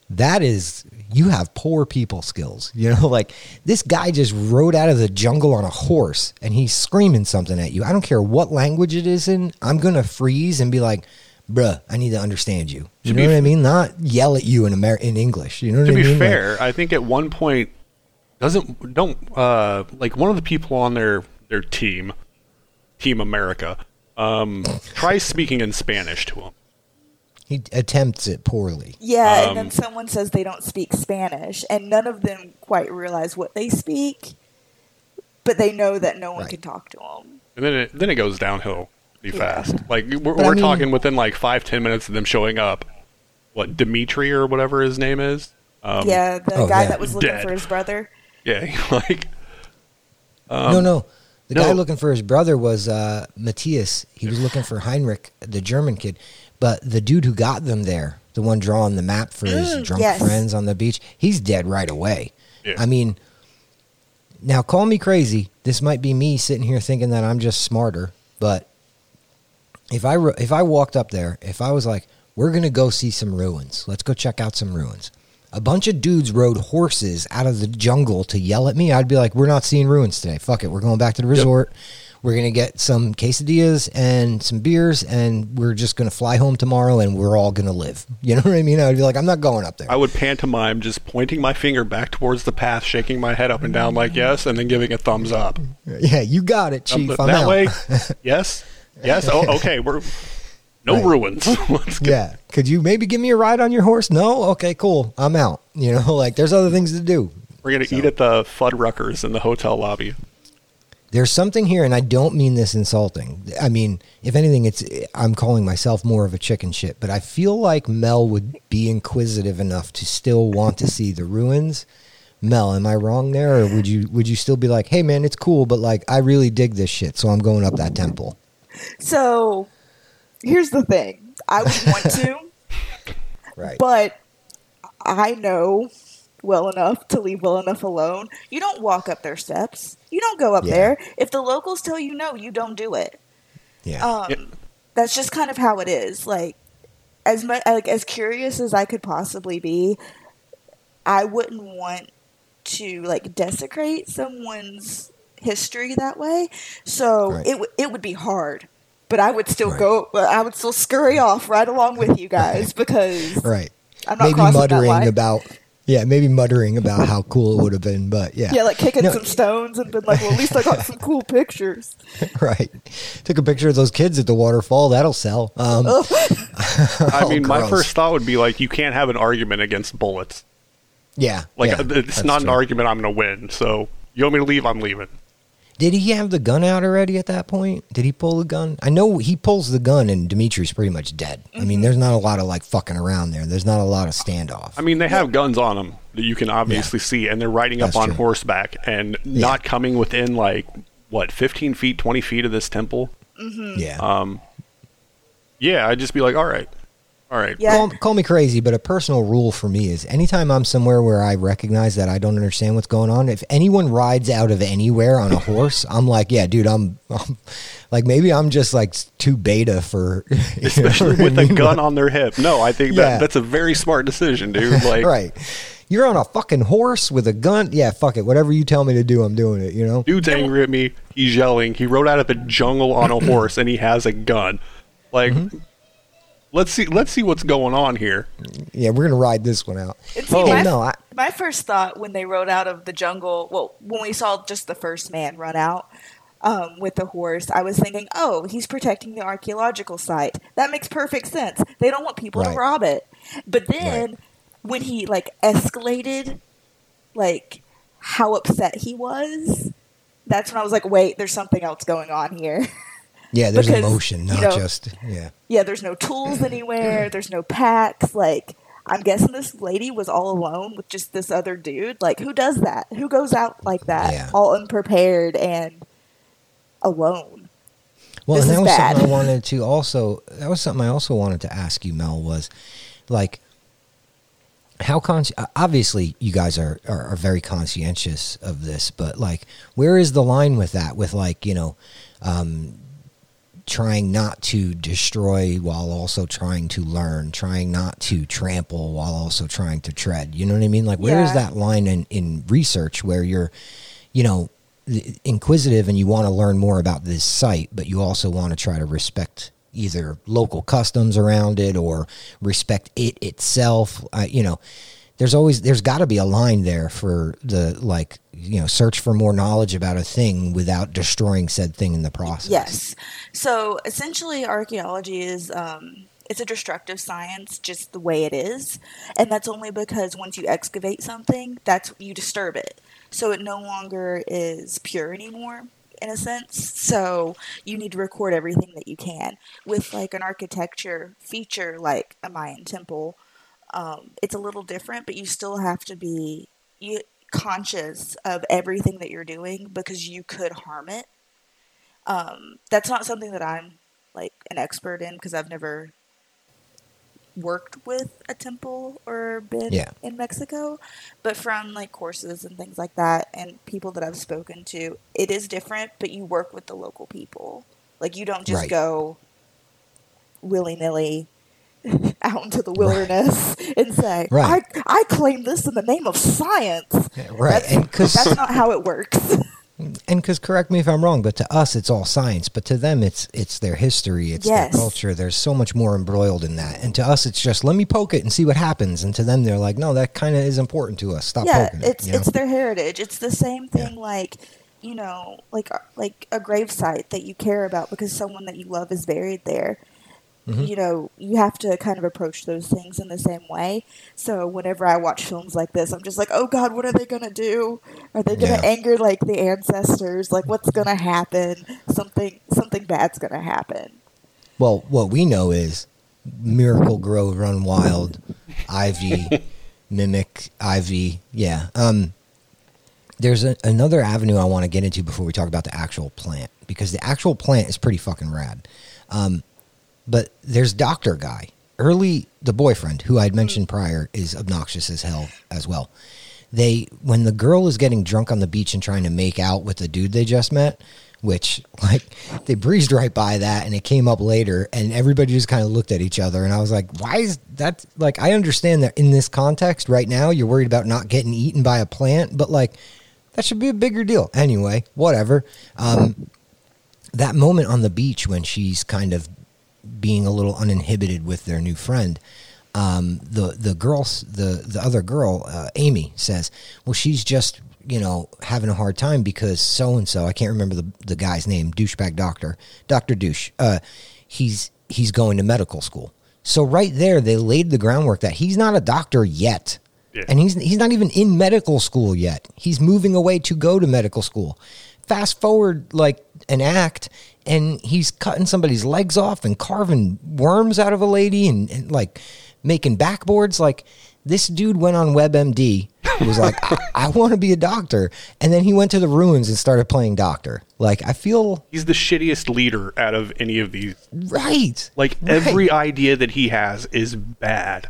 that is you have poor people skills. [LAUGHS] You know, like this guy just rode out of the jungle on a horse and he's screaming something at you. I don't care what language it is in. I'm gonna freeze and be like, "Bruh, I need to understand you." You To know what I mean? Not yell at you in Amer- in English. You know what I mean? to be mean? Like- fair, I think at one point doesn't don't uh like one of the people on their their team, Team America, um [LAUGHS] tries speaking in Spanish to him. he attempts it poorly. Yeah, and Um, then someone says they don't speak Spanish, and none of them quite realize what they speak, but they know that no one Right. can talk to them. And then it then it goes downhill pretty Yeah. fast. Like we're, we're mean- talking within like five ten minutes of them showing up. What Dimitri or whatever his name is? Um, yeah, the oh, guy yeah. that was looking Dead. for his brother. Yeah, [LAUGHS] like no, no. The Um, no. guy looking for his brother was uh, Matthias. He was looking for Heinrich, the German kid. But the dude who got them there, the one drawing the map for his Mm, drunk yes. friends on the beach, he's dead right away. Yeah. I mean, now call me crazy. This might be me sitting here thinking that I'm just smarter, but if I if I walked up there, if I was like, "We're gonna go see some ruins. Let's go check out some ruins." A bunch of dudes rode horses out of the jungle to yell at me. I'd be like, "We're not seeing ruins today. Fuck it. We're going back to the resort. We're gonna get some quesadillas and some beers, and we're just gonna fly home tomorrow, and we're all gonna live." [LAUGHS] You know what I mean? I'd be like, "I'm not going up there." I would pantomime just pointing my finger back towards the path, shaking my head up and down like yes, and then giving a thumbs up. yeah, you got it, Um, chief. I'm that out. way, [LAUGHS] yes, yes. Oh, okay. We're no Right. ruins. [LAUGHS] Let's go. Yeah. Could you maybe give me a ride on your horse? No? Okay, cool. I'm out. [LAUGHS] You know, like there's other things to do. We're gonna So- eat at the Fuddruckers in the hotel lobby. There's something here, and I don't mean this insulting. I mean, if anything, it's I'm calling myself more of a chicken shit, but I feel like Mel would be inquisitive enough to still want to see the ruins. Mel, am I wrong there, or would you would you still be like, hey man, it's cool, but like I really dig this shit, so I'm going up that temple. So here's the thing. I would want to, [LAUGHS] Right. but I know well enough to leave well enough alone. You don't walk up their steps. You don't go up Yeah. there. If the locals tell you no, you don't do it. yeah. Um, Yeah. That's just kind of how it is. Like as much like as curious as I could possibly be, I wouldn't want to like desecrate someone's history that way. So Right. it w- it would be hard. But I would still Right. go. I would still scurry off right along with you guys because right. I'm not Maybe crossing that muttering about yeah, maybe muttering about how cool it would have been, but yeah. yeah, like kicking No, some stones and been like, well, at least I got some [LAUGHS] cool pictures. [LAUGHS] right. Took a picture of those kids at the waterfall. That'll sell. Um, [LAUGHS] I Oh, mean, my first thought would be like, you can't have an argument against bullets. yeah. Like, yeah, uh, it's that's not an argument I'm going to win. So, you want me to leave? I'm leaving. Did he have the gun out already at that point? Did he pull the gun? I know he pulls the gun, and Dimitri's pretty much dead. I Mm-hmm. mean, there's not a lot of like fucking around there. There's not a lot of standoff. I mean, they have guns on them that you can obviously see, and they're riding up on true. horseback and Yeah. not coming within like what 15 feet, 20 feet of this temple. yeah. Um, yeah, I'd just be like, all right, all right. Yeah. Call, call me crazy, but a personal rule for me is anytime I'm somewhere where I recognize that I don't understand what's going on, if anyone rides out of anywhere on a horse, I'm like, yeah, dude, I'm, I'm [LAUGHS] like, maybe I'm just like too beta for, [LAUGHS] Especially what I with a mean? gun on their hip. No, I think Yeah. that that's a very smart decision, dude. [LAUGHS] Like, right. You're on a fucking horse with a gun. Yeah, fuck it. Whatever you tell me to do, I'm doing it. You know. dude's angry at me. He's yelling. He rode out of the jungle on a horse, and he has a gun. Like, Mm-hmm. Let's see, let's see what's going on here. Yeah, we're gonna ride this one out. And see, Oh. my, no, I- my first thought when they rode out of the jungle, well, when we saw just the first man run out um, with the horse, I was thinking, oh, he's protecting the archaeological site. That makes perfect sense. They don't want people Right. to rob it. But then Right. when he like escalated, like how upset he was, that's when I was like, wait, there's something else going on here. [LAUGHS] Yeah, there's Because, emotion, you not know- just yeah. yeah, there's no tools [LAUGHS] anywhere. There's no packs. Like, I'm guessing this lady was all alone with just this other dude. Like, who does that? Who goes out like that, Yeah. all unprepared and alone? Well, This and that was bad. something I wanted to also. That was something I also wanted to ask you, Mel. Was like how consci- obviously you guys are, are are very conscientious of this, but like where is the line with that? With like you know. Um, trying not to destroy while also trying to learn, trying not to trample while also trying to tread. You know what I mean? Like, where is Yeah. that line in, in research where you're, you know, inquisitive and you want to learn more about this site, but you also want to try to respect either local customs around it or respect it itself? Uh, you know, there's always there's got to be a line there for the like you know search for more knowledge about a thing without destroying said thing in the process. Yes. So essentially, archaeology is um, it's a destructive science, just the way it is, and that's only because once you excavate something, that's you disturb it, so it no longer is pure anymore. In a sense, so you need to record everything that you can. With like an architecture feature like a Mayan temple, um, it's a little different, but you still have to be you, conscious of everything that you're doing because you could harm it um, that's not something that I'm like an expert in because I've never worked with a temple or been Yeah. in Mexico, but from like courses and things like that and people that I've spoken to, it is different, but you work with the local people. Like you don't just Right. go willy nilly [LAUGHS] out into the wilderness and say, Right. I, I claim this in the name of science. right. That's, that's not how it works. [LAUGHS] and because correct me if I'm wrong, but to us it's all science, but to them it's it's their history, it's Yes. their culture. There's so much more embroiled in that, and to us it's just let me poke it and see what happens. And to them they're like, no, that kind of is important to us. Stop yeah, poking it. it's you know? it's their heritage. It's the same thing Yeah. like you know, like uh, like a grave site that you care about because someone that you love is buried there. Mm-hmm. You know, you have to kind of approach those things in the same way. So whenever I watch films like this, I'm just like, "Oh God, what are they gonna do? Are they gonna Yeah. anger like the ancestors? Like, what's gonna happen? Something something bad's gonna happen." Well, what we know is Miracle-Gro, Run Wild, Ivy, [LAUGHS] Mimic, Ivy. Yeah. Um, there's a, another avenue I want to get into before we talk about the actual plant because the actual plant is pretty fucking rad. Um, but there's Doctor Guy. Early, the boyfriend who I'd mentioned prior is obnoxious as hell as well. They when the girl is getting drunk on the beach and trying to make out with the dude they just met, which [LAUGHS] like they breezed right by that and it came up later and everybody just kind of looked at each other and I was like, why is that like I understand that in this context right now you're worried about not getting eaten by a plant, but like that should be a bigger deal. Anyway, whatever. Um, that moment on the beach when she's kind of being a little uninhibited with their new friend, um, the the girl, the the other girl, uh, Amy says, "Well, she's just you know having a hard time because so and so, I can't remember the the guy's name, douchebag doctor, Doctor Douche. Uh, he's he's going to medical school. So right there, they laid the groundwork that he's not a doctor yet." Yeah. And he's he's not even in medical school yet. He's moving away to go to medical school. Fast forward like an act, and he's cutting somebody's legs off and carving worms out of a lady and, and like making backboards. Like this dude went on WebMD. He was like, [LAUGHS] I, I want to be a doctor, and then he went to the ruins and started playing doctor. Like I feel He's the shittiest leader out of any of these. right. Like Right. every idea that he has is bad.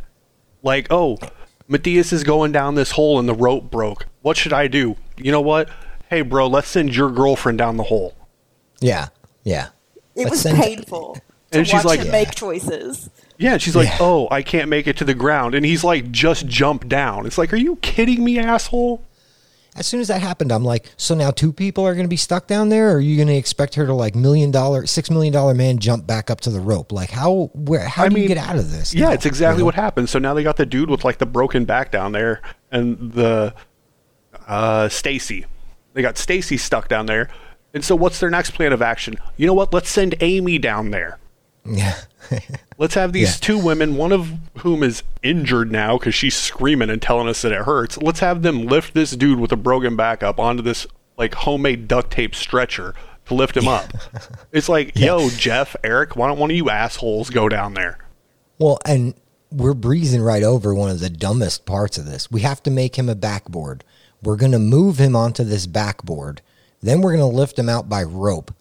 Like, oh, Matthias is going down this hole and the rope broke. What should I do? You know what? Hey, bro, let's send your girlfriend down the hole. yeah, yeah. It Let's was send- painful to And she's watch like- him Yeah. make choices. Yeah, and she's like, Yeah. "Oh, I can't make it to the ground," and he's like, "Just jump down." It's like, "Are you kidding me, asshole?" As soon as that happened, I'm like, so now two people are going to be stuck down there? Or are you going to expect her to like million dollar, six million dollar man jump back up to the rope? Like how, where, how I do you get out of this? Yeah, now? it's exactly You know? what happened. So now they got the dude with like the broken back down there, and the uh, Stacy. They got Stacy stuck down there, and so what's their next plan of action? You know what? Let's send Amy down there. Yeah. [LAUGHS] Let's have these Yeah. two women, one of whom is injured now because she's screaming and telling us that it hurts. Let's have them lift this dude with a broken back up onto this like homemade duct tape stretcher to lift him up. [LAUGHS] It's like, yo, Jeff, Eric, why don't one of you assholes go down there? well, and we're breezing right over one of the dumbest parts of this. We have to make him a backboard. We're going to move him onto this backboard. Then we're going to lift him out by rope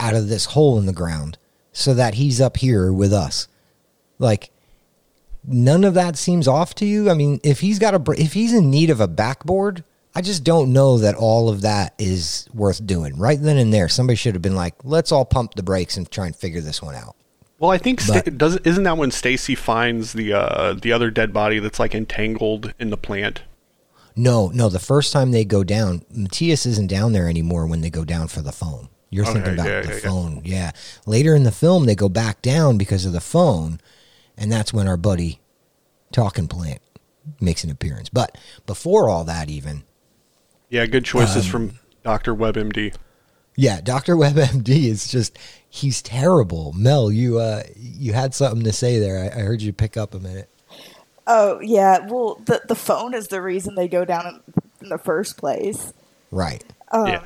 out of this hole in the ground so that he's up here with us. Like, none of that seems off to you. I mean, if he's got a, br- if he's in need of a backboard, I just don't know that all of that is worth doing. Right then and there, somebody should have been like, let's all pump the brakes and try and figure this one out. Well, I think But- does isn't that when Stacy finds the uh, the other dead body that's like entangled in the plant? No, no. The first time they go down, Matthias isn't down there anymore when they go down for the phone. You're Okay, thinking about yeah, the yeah, yeah. phone. Yeah. Later in the film, they go back down because of the phone, and that's when our buddy Talking Plant makes an appearance. But before all that, even, Yeah, good choices Um, from Doctor WebMD. yeah, Doctor WebMD is just he's terrible. Mel, you uh, you had something to say there. I, I heard you pick up a minute. Oh yeah, well the the phone is the reason they go down in, in the first place. Right. Um, yeah,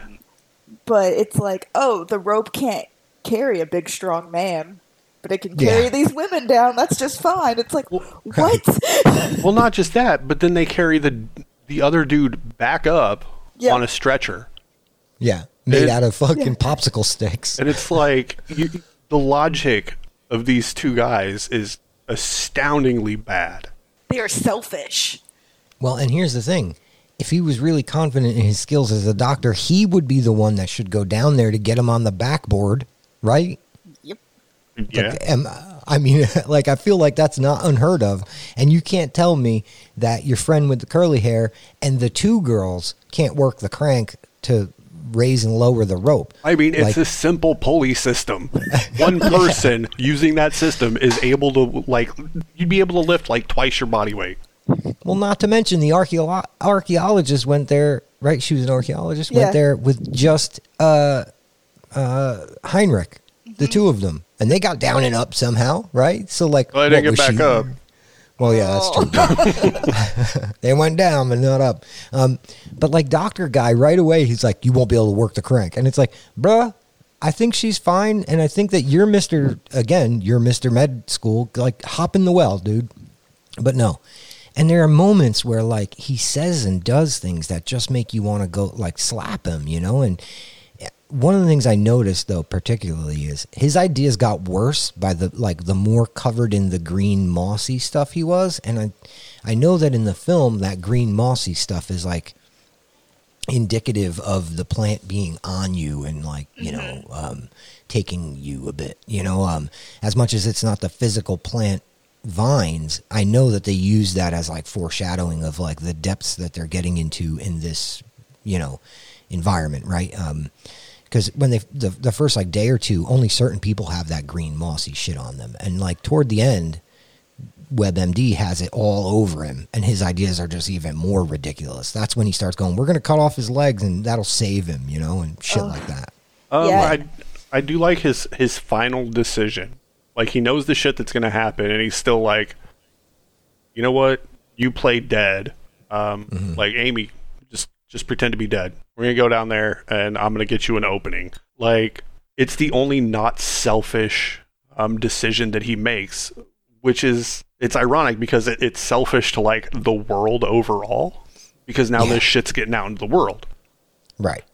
But it's like, oh, the rope can't carry a big strong man, but it can carry Yeah. these women down. That's just fine. It's like, [LAUGHS] what? [LAUGHS] well, not just that, but then they carry the the other dude back up Yeah. on a stretcher, Yeah. Made It- out of fucking popsicle sticks. and it's like you, the logic of these two guys is astoundingly bad. They are selfish. Well, and here's the thing. If he was really confident in his skills as a doctor, he would be the one that should go down there to get him on the backboard, right? Yep. Yeah. Like, am, I mean, [LAUGHS] like I feel like that's not unheard of, and you can't tell me that your friend with the curly hair and the two girls can't work the crank to raise and lower the rope. I mean, it's Like- a simple pulley system. [LAUGHS] One person using that system is able to like you'd be able to lift like twice your body weight. Well, not to mention the archeolo- archaeologist went there, right? She was an archaeologist, Yeah. went there with just uh, uh, Heinrich, the two of them, and they got down and up somehow, right? So, like, Well, they didn't what get was back she- up. Well, yeah, that's true. [LAUGHS] [LAUGHS] they went down but not up. Um, but like Doctor Guy, right away, he's like, "You won't be able to work the crank," and it's like, "Bruh, I think she's fine, and I think that you're Mister again, you're Mister Med School. Like, hop in the well, dude." But no. And there are moments where like he says and does things that just make you want to go like slap him, you know? And one of the things I noticed though particularly is his ideas got worse by the like the more covered in the green mossy stuff he was. And I I know that in the film that green mossy stuff is like indicative of the plant being on you and like you know um, taking you a bit you know? Um, as much as it's not the physical plant vines i know that they use that as like foreshadowing of like the depths that they're getting into in this you know environment right? Um because when they the, the first like day or two only certain people have that green mossy shit on them and like toward the end WebMD has it all over him, and his ideas are just even more ridiculous. That's when he starts going, "We're going to cut off his legs, and that'll save him," you know, and shit like that. Um, Yeah. I I do like his his final decision. Like he knows the shit that's gonna happen, and he's still like, you know what? You play dead. Um, Mm-hmm. like Amy, just just pretend to be dead. We're gonna go down there, and I'm gonna get you an opening. Like it's the only not selfish um, decision that he makes, which is it's ironic because it, it's selfish to like the world overall. Because now Yeah. this shit's getting out into the world. Right.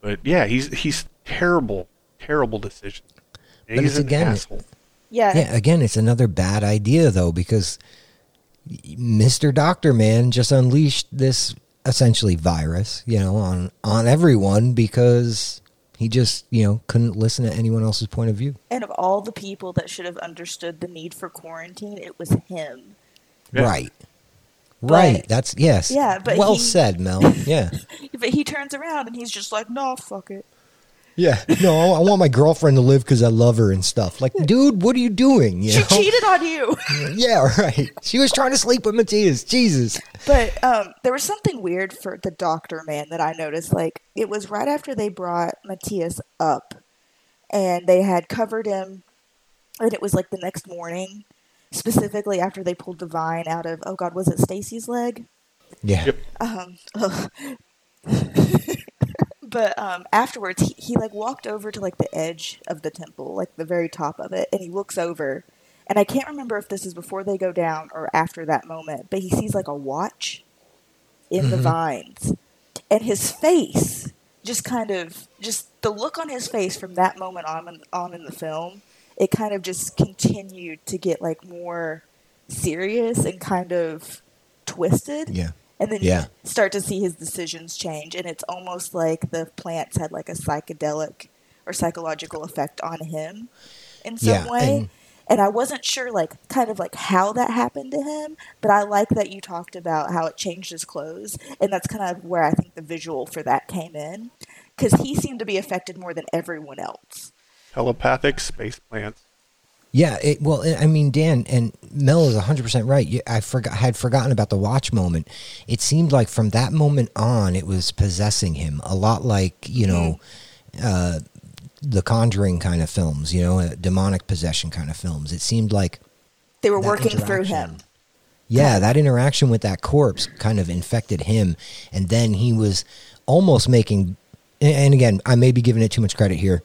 But yeah, he's he's terrible, terrible decision. But he's it's an again- asshole. Yeah. Yeah. Again, it's another bad idea though, because Mister Doctor Man just unleashed this essentially virus, you know, on on everyone because he just you know couldn't listen to anyone else's point of view. And of all the people that should have understood the need for quarantine, it was him. Yeah. Right. Right. That's yes. Yeah, but well he- said, Mel. Yeah. [LAUGHS] But he turns around and he's just like, "No, fuck it." Yeah. No, I want my girlfriend to live because I love her and stuff. Like, dude, what are you doing? You She know? cheated on you. [LAUGHS] Yeah, right. She was trying to sleep with Matthias. Jesus. But um, there was something weird for the doctor man that I noticed. Like it was right after they brought Matthias up, and they had covered him, and it was like the next morning, specifically after they pulled the vine out of oh god, was it Stacy's leg? Yeah. Yep. Um, ugh. [LAUGHS] [LAUGHS] but um, afterwards, he, he like walked over to like the edge of the temple, like the very top of it, and he looks over, and I can't remember if this is before they go down or after that moment, but he sees like a watch in the vines, and his face just kind of just the look on his face from that moment on on in the film, it kind of just continued to get like more serious and kind of twisted Yeah. And then Yeah. you start to see his decisions change and it's almost like the plants had like a psychedelic or psychological effect on him in some Yeah, way and- and I wasn't sure like kind of like how that happened to him but I like that you talked about how it changed his clothes and that's kind of where I think the visual for that came in cuz he seemed to be affected more than everyone else Telepathic space plants. Yeah, it, well, I mean, Dan and Mel is hundred percent right. I forgot, had forgotten about the watch moment. It seemed like from that moment on, it was possessing him a lot, like you know, uh, the Conjuring kind of films. You know, uh, demonic possession kind of films. It seemed like they were working through him. Yeah, that interaction with that corpse kind of infected him, and then he was almost making. And again, I may be giving it too much credit here.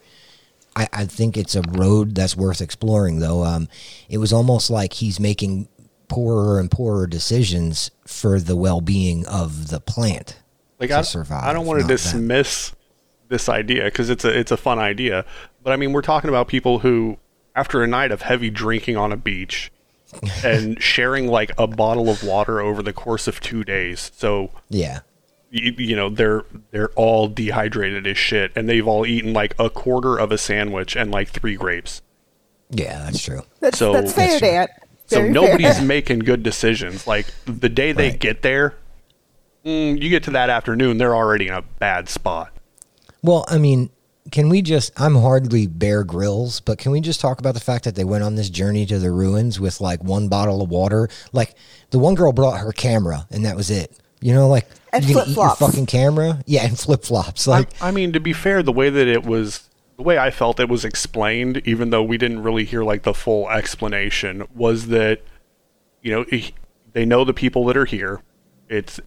I, I think it's a road that's worth exploring, though. Um, it was almost like he's making poorer and poorer decisions for the well-being of the plant Like to I, survive. I don't want to dismiss this idea because it's a it's a fun idea, but I mean we're talking about people who after a night of heavy drinking on a beach [LAUGHS] and sharing like a bottle of water over the course of two days. So Yeah, you, you know they're they're all dehydrated as shit, and they've all eaten like a quarter of a sandwich and like three grapes. Yeah, that's true. That's, So- that's fair, That's true. Dan. So Very nobody's fair. [LAUGHS] making good decisions. Like the day they Right. get there, mm, you get to that afternoon, they're already in a bad spot. Well, I mean, can we just? I'm hardly Bear Grylls, but can we just talk about the fact that they went on this journey to the ruins with like one bottle of water? Like the one girl brought her camera, and that was it. You know, like And you gonna eat your flip-flops. fucking camera? Yeah, and flip flops. Like, I, I mean, to be fair, the way that it was, the way I felt it was explained, even though we didn't really hear like the full explanation, was that you know he- they know the people that are here. It's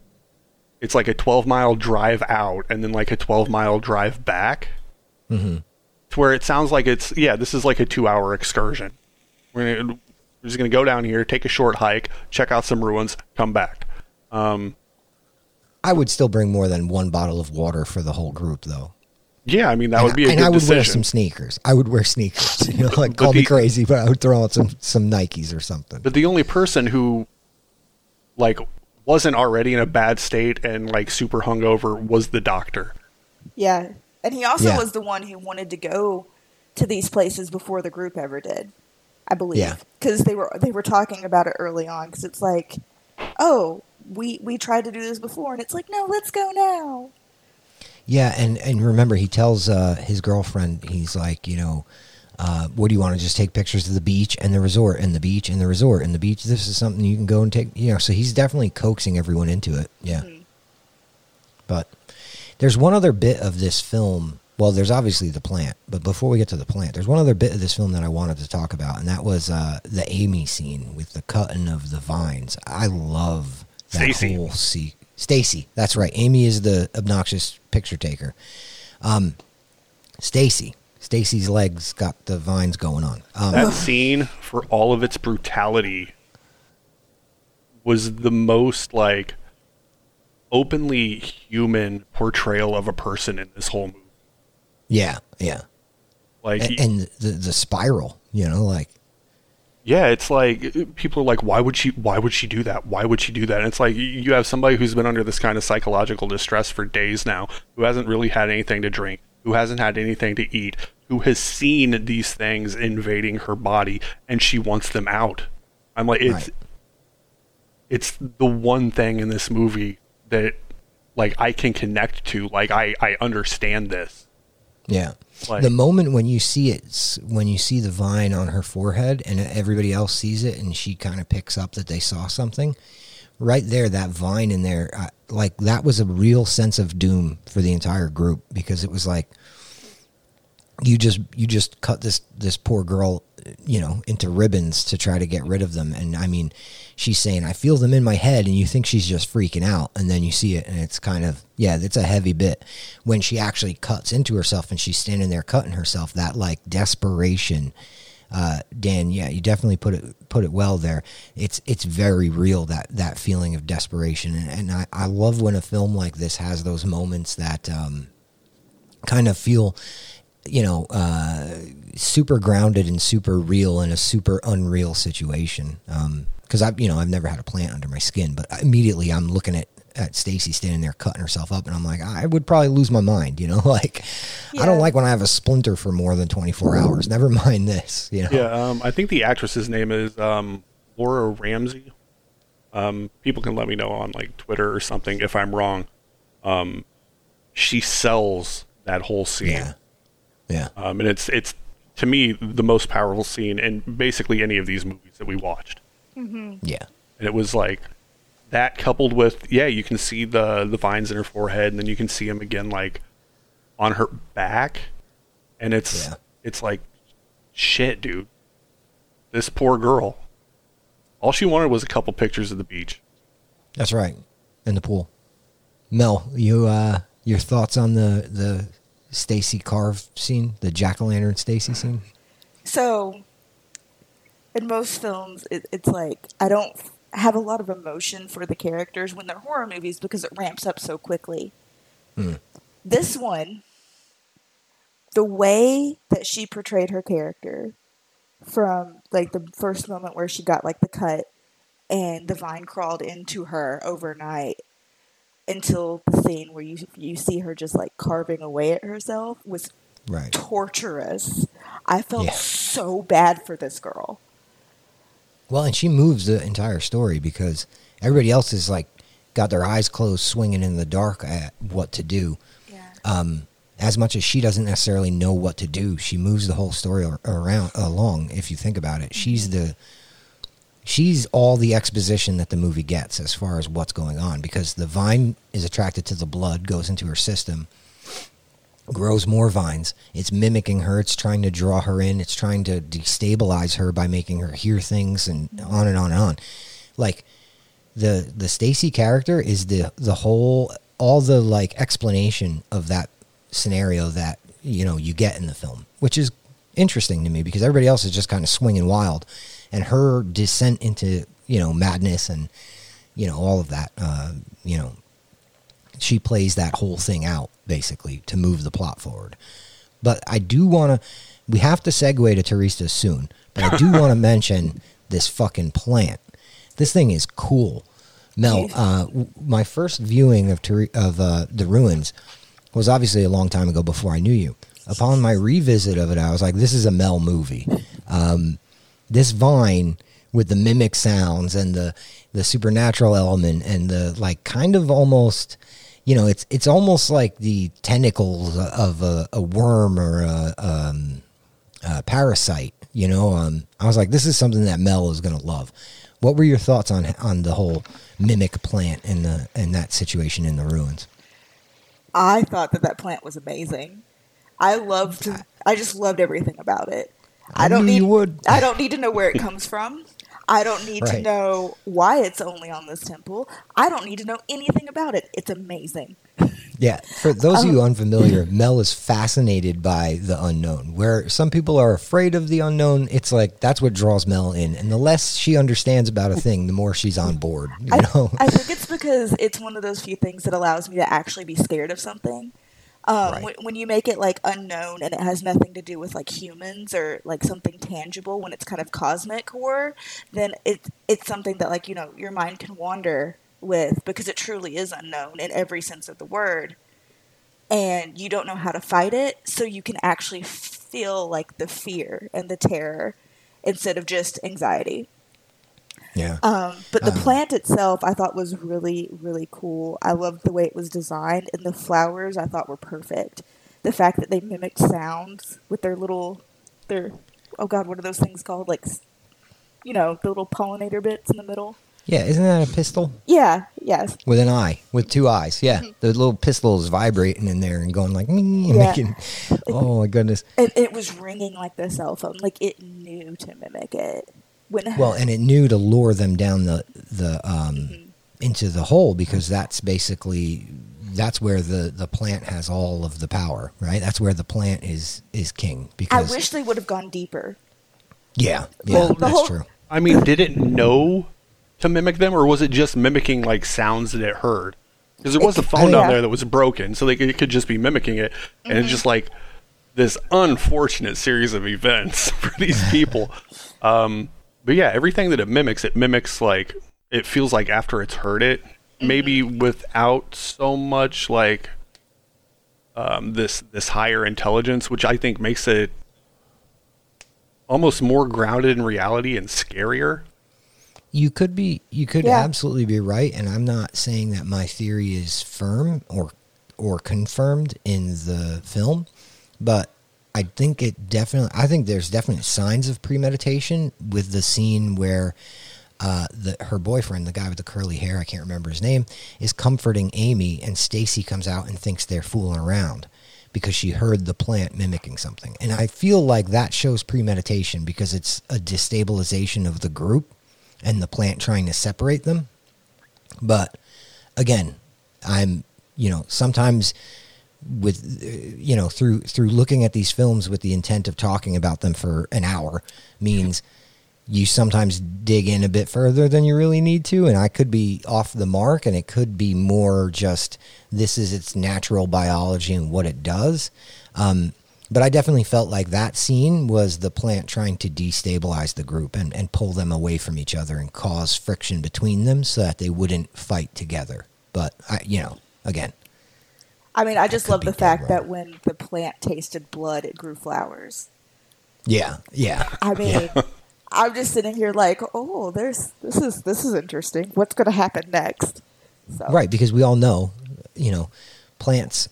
it's like a 12 mile drive out and then like a 12 mile drive back. Mm-hmm. To where it sounds like it's yeah, this is like a two hour excursion. We're, gonna, we're just gonna go down here, take a short hike, check out some ruins, come back. Um, I would still bring more than one bottle of water for the whole group, though. yeah, I mean that and would be a and I would wear some sneakers. I would wear sneakers. [LAUGHS] You know, like But call me crazy, but I would throw on some some Nikes or something. But the only person who like wasn't already in a bad state and like super hungover was the doctor. Yeah. And he also Yeah. was the one who wanted to go to these places before the group ever did. I believe. Yeah. Cuz they were they were talking about it early on cuz it's like, "Oh, we we tried to do this before." And it's like, "No, let's go now." Yeah, and and remember, he tells uh, his girlfriend, he's like, you know, uh, what do you want to just take pictures of the beach and the resort and the beach and the resort and the beach? This is something you can go and take, you know. So he's definitely coaxing everyone into it. Yeah, but there's one other bit of this film. Well, there's obviously the plant, but before we get to the plant, there's one other bit of this film that I wanted to talk about, and that was uh, the Amy scene with the cutting of the vines. I love Stacy. whole. Stacy, that's right. Amy is the obnoxious picture taker. Um, Stacy, Stacy's legs got the vines going on. Um, That scene for all of its brutality was the most like openly human portrayal of a person in this whole movie. yeah, yeah, Like and, and the the spiral, you know, like Yeah, it's like people are like, why would she? Why would she do that? Why would she do that? And it's like you have somebody who's been under this kind of psychological distress for days now, who hasn't really had anything to drink, who hasn't had anything to eat, who has seen these things invading her body, and she wants them out. I'm like, it's Right. it's the one thing in this movie that like I can connect to. Like I I understand this. Yeah. Like- the moment when you see it, when you see the vine on her forehead and everybody else sees it and she kind of picks up that they saw something, right there, that vine in there, uh, like that was a real sense of doom for the entire group because it was like, you just you just cut this this poor girl you know into ribbons to try to get rid of them. And i mean she's saying i feel them in my head and you think she's just freaking out and then you see it and it's kind of yeah it's a heavy bit. When she actually cuts into herself and she's standing there cutting herself that like desperation uh, Dan, yeah, you definitely put it put it well there. It's it's very real that that feeling of desperation, and, and I, I love when a film like this has those moments that um, kind of feel you know uh, super grounded and super real in a super unreal situation. Because i've you know i've never had a plant under my skin but immediately i'm looking at at stacy standing there cutting herself up and i'm like i would probably lose my mind you know [LAUGHS] like i don't like when i have a splinter for more than 24 hours. Never [LAUGHS] mind this you know? Yeah, um, I think the actress's name is um, Laura Ramsey. Um, people can let me know on like Twitter or something if I'm wrong. Um, she sells that whole scene, yeah. Yeah. Um, and it's it's to me the most powerful scene in basically any of these movies that we watched. yeah And it was like that coupled with yeah, you can see the the vines in her forehead, and then you can see them again like on her back, and it's Yeah. it's like shit, dude. This poor girl. All she wanted was a couple pictures of the beach. that's right in the pool mel you uh your thoughts on the the stacy carve scene the jack-o'-lantern stacy scene So, in most films, it, it's like I don't have a lot of emotion for the characters when they're horror movies because it ramps up so quickly. Hmm. This one, the way that she portrayed her character from like the first moment where she got like the cut and the vine crawled into her overnight until the scene where you you see her just like carving away at herself was Right. torturous. I felt Yeah. so bad for this girl. Well, and she moves the entire story because everybody else is like got their eyes closed, swinging in the dark at what to do. Yeah. Um, as much as she doesn't necessarily know what to do, she moves the whole story around along. If you think about it, she's the she's all the exposition that the movie gets as far as what's going on because the vine is attracted to the blood, goes into her system, grows more vines. It's mimicking her. It's trying to draw her in. It's trying to destabilize her by making her hear things and on and on and on. Like the the Stacy character is the the whole all the like explanation of that scenario that you know you get in the film, which is interesting to me because everybody else is just kind of swinging wild, and her descent into you know madness and you know all of that. Uh, you know, she plays that whole thing out basically to move the plot forward. But I do want to. We have to segue to Turistas soon, but I do [LAUGHS] want to mention this fucking plant. This thing is cool. Mel, uh, my first viewing of Ter- of uh, the ruins was obviously a long time ago before I knew you. [LAUGHS] Upon my revisit of it, I was like, "This is a Mel movie." Um, this vine with the mimic sounds and the the supernatural element and the like, kind of almost, you know, it's it's almost like the tentacles of a, a worm or a, um, a parasite. You know, um, I was like, "This is something that Mel is going to love." What were your thoughts on on the whole mimic plant in the in that situation in the ruins? I thought that that plant was amazing. I loved. I just loved everything about it. I don't need. would. I don't need to know where it comes [LAUGHS] from. I don't need to know why it's only on this temple. I don't need to know anything about it. It's amazing. [LAUGHS] Yeah, for those of you um, unfamiliar, [CLEARS THROAT] Mel is fascinated by the unknown. Where some people are afraid of the unknown, it's like that's what draws Mel in. And the less she understands about a thing, the more she's on board. You I, know, I think it's because it's one of those few things that allows me to actually be scared of something. Um, Right. when, when you make it like unknown and it has nothing to do with like humans or like something tangible, when it's kind of cosmic horror, then it it's something that like you know your mind can wander with because it truly is unknown in every sense of the word, and you don't know how to fight it, so you can actually feel like the fear and the terror instead of just anxiety. Yeah, Um, but the Um, plant itself, I thought was really, really cool. I loved the way it was designed, and the flowers I thought were perfect. The fact that they mimicked sounds with their little, their, oh god, what are those things called? Like, you know, the little pollinator bits in the middle. yeah. Isn't that a pistil Yeah, yes, with an eye, with two eyes? Yeah, the little pistil is vibrating in there and going like, [LAUGHS] and Yeah. making. Oh my goodness! and it was ringing like the cell phone. Like it knew to mimic it. When [LAUGHS] Well, and it knew to lure them down the the um, into the hole because that's basically that's where the the plant has all of the power, right? That's where the plant is is king. Because I wish they would have gone deeper. yeah, yeah, Well, that's whole- true. I mean, did it know to mimic them, or was it just mimicking like sounds that it heard? Because there was a It- phone yeah. down there that was broken, so they could, it could just be mimicking it, and it's just like this unfortunate series of events [LAUGHS] for these people. Um, but yeah, everything that it mimics, it mimics like it feels like after it's heard it, maybe without so much like um, this this higher intelligence, which I think makes it almost more grounded in reality and scarier. You could be you could Yeah. absolutely be right, and I'm not saying that my theory is firm or or confirmed in the film, but I think it definitely I think there's definite signs of premeditation with the scene where uh, the her boyfriend, the guy with the curly hair, I can't remember his name, is comforting Amy, and Stacy comes out and thinks they're fooling around because she heard the plant mimicking something, and I feel like that shows premeditation because it's a destabilization of the group and the plant trying to separate them. But again, I'm you know sometimes with you know through through looking at these films with the intent of talking about them for an hour means you sometimes dig in a bit further than you really need to and I could be off the mark and it could be more just this is its natural biology and what it does um, but I definitely felt like that scene was the plant trying to destabilize the group and, and pull them away from each other and cause friction between them so that they wouldn't fight together. But I, you know, again, I mean, I just love the fact wrong. that when the plant tasted blood, it grew flowers. Yeah, yeah. I mean, [LAUGHS] I'm just sitting here like, oh, there's this is this is interesting. What's going to happen next? So, Right, because we all know, you know, plants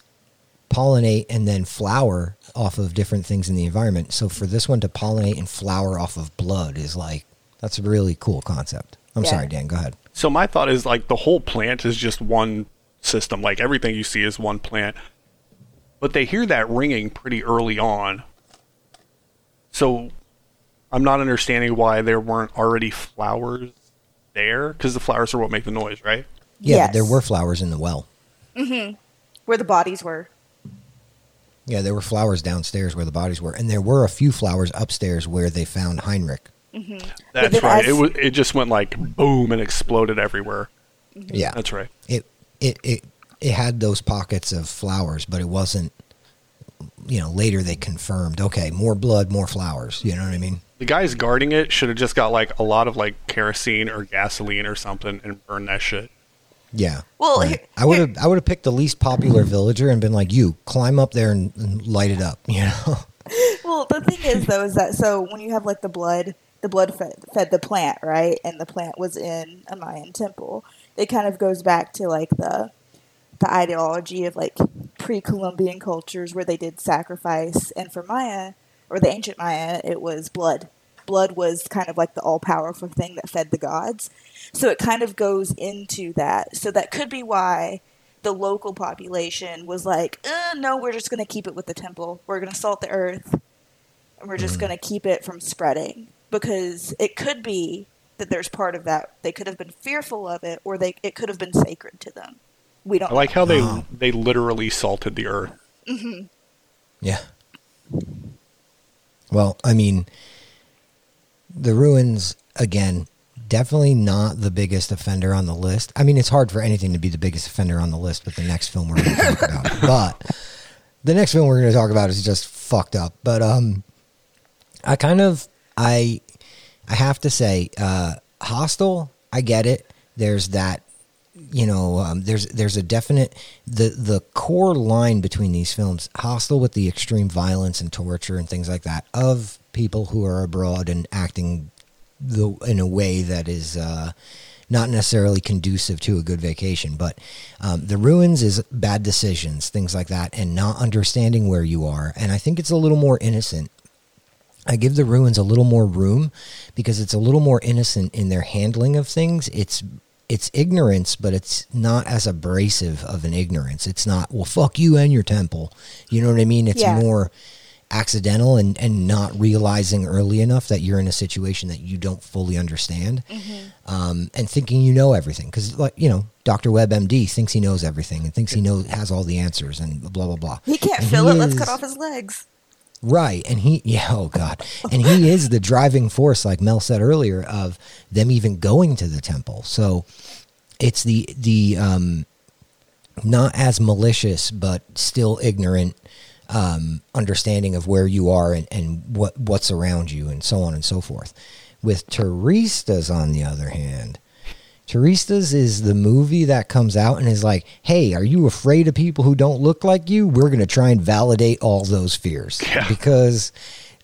pollinate and then flower off of different things in the environment. So for this one to pollinate and flower off of blood is like that's a really cool concept. I'm Yeah. sorry, Dan. Go ahead. So my thought is like the whole plant is just one system. Like everything you see is one plant. But they hear that ringing pretty early on. So I'm not understanding why there weren't already flowers there because the flowers are what make the noise, right? Yeah, but there were flowers in the well. Hmm. where the bodies were. Yeah, there were flowers downstairs where the bodies were, and there were a few flowers upstairs where they found Heinrich. That's right. as- It was it just went like boom and exploded everywhere. Yeah, That's right. it it it it had those pockets of flowers, but it wasn't. You know, later they confirmed. Okay, more blood, more flowers. You know what I mean? The guys guarding it should have just got like a lot of like kerosene or gasoline or something and burned that shit. Yeah. Well, right. here- I would have I would have picked the least popular villager and been like, "You climb up there and, and light it up." [LAUGHS] You know? Well, the thing is, though, is that so when you have like the blood, the blood fed, fed the plant, right? And the plant was in a Mayan temple. It kind of goes back to like the the ideology of like pre-Columbian cultures where they did sacrifice, and for Maya or the ancient Maya, it was blood. Blood was kind of like the all-powerful thing that fed the gods. So it kind of goes into that. So that could be why the local population was like, uh, no, we're just going to keep it with the temple. We're going to salt the earth and we're just going to keep it from spreading because it could be that there's part of that they could have been fearful of it or they it could have been sacred to them we don't I like how they Wow. they literally salted the earth. Yeah. Well, I mean, the ruins again, definitely not the biggest offender on the list. I mean, it's hard for anything to be the biggest offender on the list with the next film we're going to talk about. But the next film we're going to [LAUGHS] talk about is just fucked up. But um, I kind of I I have to say, uh, Hostel. I get it. There's that you know, um, there's there's a definite the the core line between these films, hostile with the extreme violence and torture and things like that of people who are abroad and acting the in a way that is uh, not necessarily conducive to a good vacation. But um, the ruins is bad decisions, things like that, and not understanding where you are. And I think it's a little more innocent I give the ruins a little more room because it's a little more innocent in their handling of things. It's it's ignorance, but it's not as abrasive of an ignorance. It's not well, fuck you and your temple. You know what I mean? It's Yeah. more accidental and and not realizing early enough that you're in a situation that you don't fully understand, um, and thinking you know everything because like you know. Dr. Webb, MD, thinks he knows everything and thinks he knows has all the answers and blah blah blah. he can't And feel he it let's cut off his legs Right. And he, yeah, oh God. And he is the driving force, like Mel said earlier, of them even going to the temple. So it's the, the, um, not as malicious, but still ignorant, um, understanding of where you are and, and what, what's around you and so on and so forth. With Turistas, on the other hand, Turistas is the movie that comes out and is like, hey, are you afraid of people who don't look like you? We're going to try and validate all those fears. Yeah. Because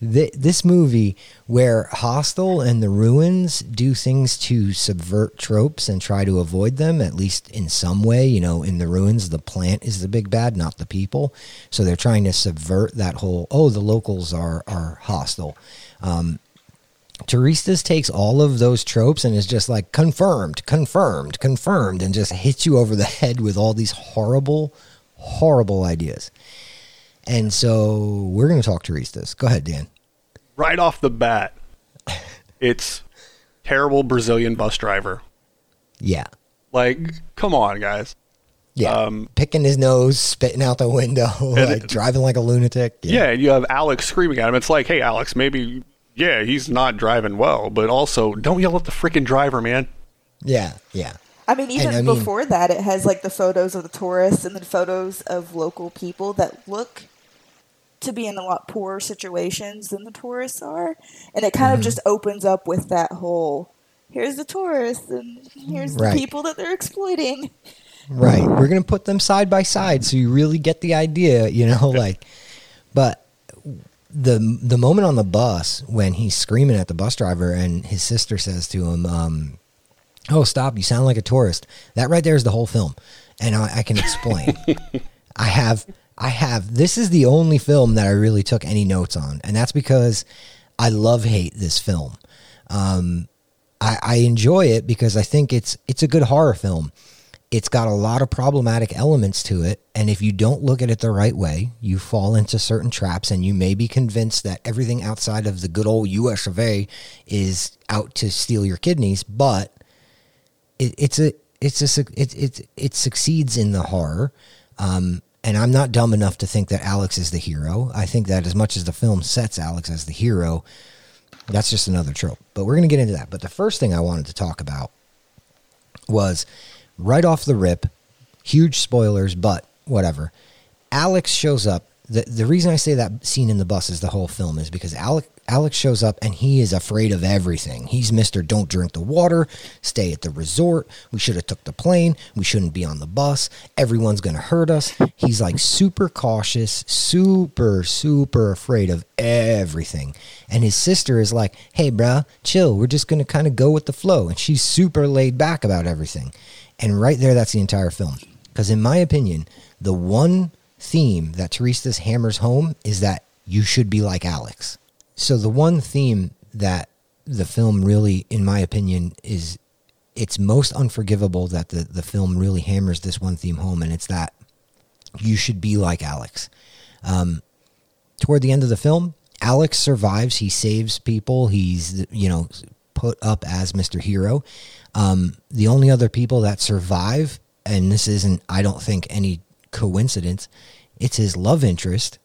th- this movie, where Hostel and the Ruins do things to subvert tropes and try to avoid them, at least in some way, you know, in the Ruins, the plant is the big bad, not the people. So they're trying to subvert that whole, oh, the locals are, are hostile. Um, Turistas takes all of those tropes and is just like confirmed, confirmed, confirmed, and just hits you over the head with all these horrible, horrible ideas. And so we're going to talk Turistas. Go ahead, Dan. Right off the bat, [LAUGHS] it's terrible Brazilian bus driver. Yeah. Like, come on, guys. Yeah. Um, Picking his nose, spitting out the window, [LAUGHS] like driving like a lunatic. Yeah, and you have Alex screaming at him. It's like, hey, Alex, maybe, yeah, he's not driving well, but also don't yell at the freaking driver, man. Yeah. Yeah. I mean, even I mean- before that, it has like the photos of the tourists and then photos of local people that look to be in a lot poorer situations than the tourists are, and it kind Mm-hmm. of just opens up with that whole here's the tourists and here's the people that they're exploiting. Right. We're going to put them side by side so you really get the idea, you know, [LAUGHS] like but the the moment on the bus when he's screaming at the bus driver and his sister says to him um oh stop you sound like a tourist. That right there is the whole film. And i, I can explain. [LAUGHS] I have i have this is the only film that i really took any notes on. And that's because i love hate this film. Um I, I enjoy it because i think it's it's a good horror film it's got a lot of problematic elements to it. And if you don't look at it the right way, you fall into certain traps and you may be convinced that everything outside of the good old US of A is out to steal your kidneys. But it, it's a, it's a, it, it, it succeeds in the horror. Um, and I'm not dumb enough to think that Alex is the hero. I think that as much as the film sets Alex as the hero, that's just another trope. But we're going to get into that. But the first thing I wanted to talk about was right off the rip, huge spoilers, but whatever. Alex shows up. The, the reason I say that scene in the bus is the whole film is because Alex, Alex shows up and he is afraid of everything. He's Mr. Don't drink the water, stay at the resort. We should have took the plane. We shouldn't be on the bus. Everyone's going to hurt us. He's like super cautious, super, super afraid of everything. And his sister is like, hey, bruh, chill. We're just going to kind of go with the flow. And she's super laid back about everything. And right there, that's the entire film. Because in my opinion, the one theme that Turistas hammers home is that you should be like Alex. So the one theme that the film really, in my opinion, is it's most unforgivable that the, the film really hammers this one theme home, and it's that you should be like Alex. Um, toward the end of the film, Alex survives. He saves people. He's, you know, put up as Mr. Hero. Um, the only other people that survive, and this isn't, I don't think, any coincidence, it's his love interest,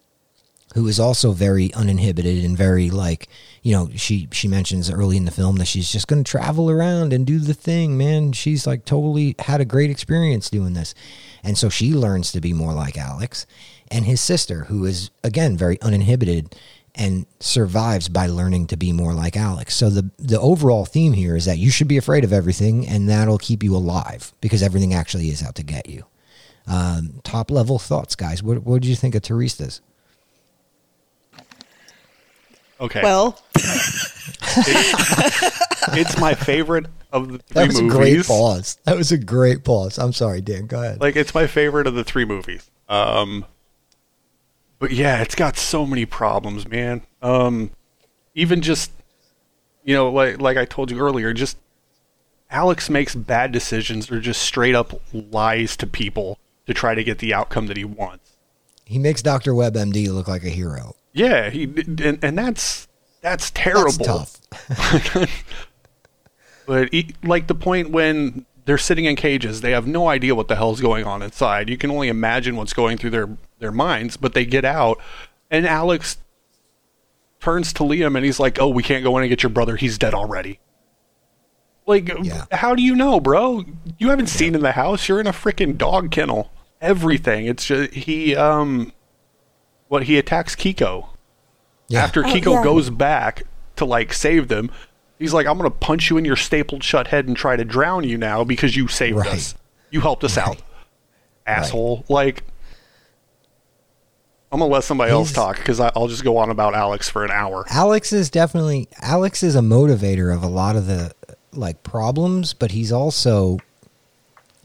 who is also very uninhibited and very like, you know, she she mentions early in the film that she's just going to travel around and do the thing, man. She's like totally had a great experience doing this, and so she learns to be more like Alex, and his sister, who is again very uninhibited and survives by learning to be more like Alex. So the the overall theme here is that you should be afraid of everything, and that'll keep you alive because everything actually is out to get you. Um, top level thoughts, guys. What what did you think of Turistas? Okay. Well, [LAUGHS] it's my favorite of the three That was movies. a great pause. That was a great pause. I'm sorry, Dan. Go ahead. Like it's my favorite of the three movies. Um, but yeah, it's got so many problems, man. Um, even just you know, like like I told you earlier, just Alex makes bad decisions or just straight up lies to people to try to get the outcome that he wants. He makes Doctor Web MD look like a hero. Yeah, he and, and that's that's terrible. That's tough. [LAUGHS] But he, like the point when they're sitting in cages, they have no idea what the hell's going on inside. You can only imagine what's going through their their minds. But they get out, and Alex turns to Liam and he's like, "Oh, we can't go in and get your brother. He's dead already." Like, Yeah. how do you know, bro? You haven't seen in the house. You're in a freaking dog kennel. Everything. It's just he um, what he attacks Kiko Yeah. after Oh, Kiko yeah. goes back to like save them, he's like, "I'm gonna punch you in your stapled shut head and try to drown you now because you saved Right. us. You helped us out, asshole." Like, I'm gonna let somebody else talk because I'll just go on about Alex for an hour. Alex is definitely Alex is a motivator of a lot of the like problems, but he's also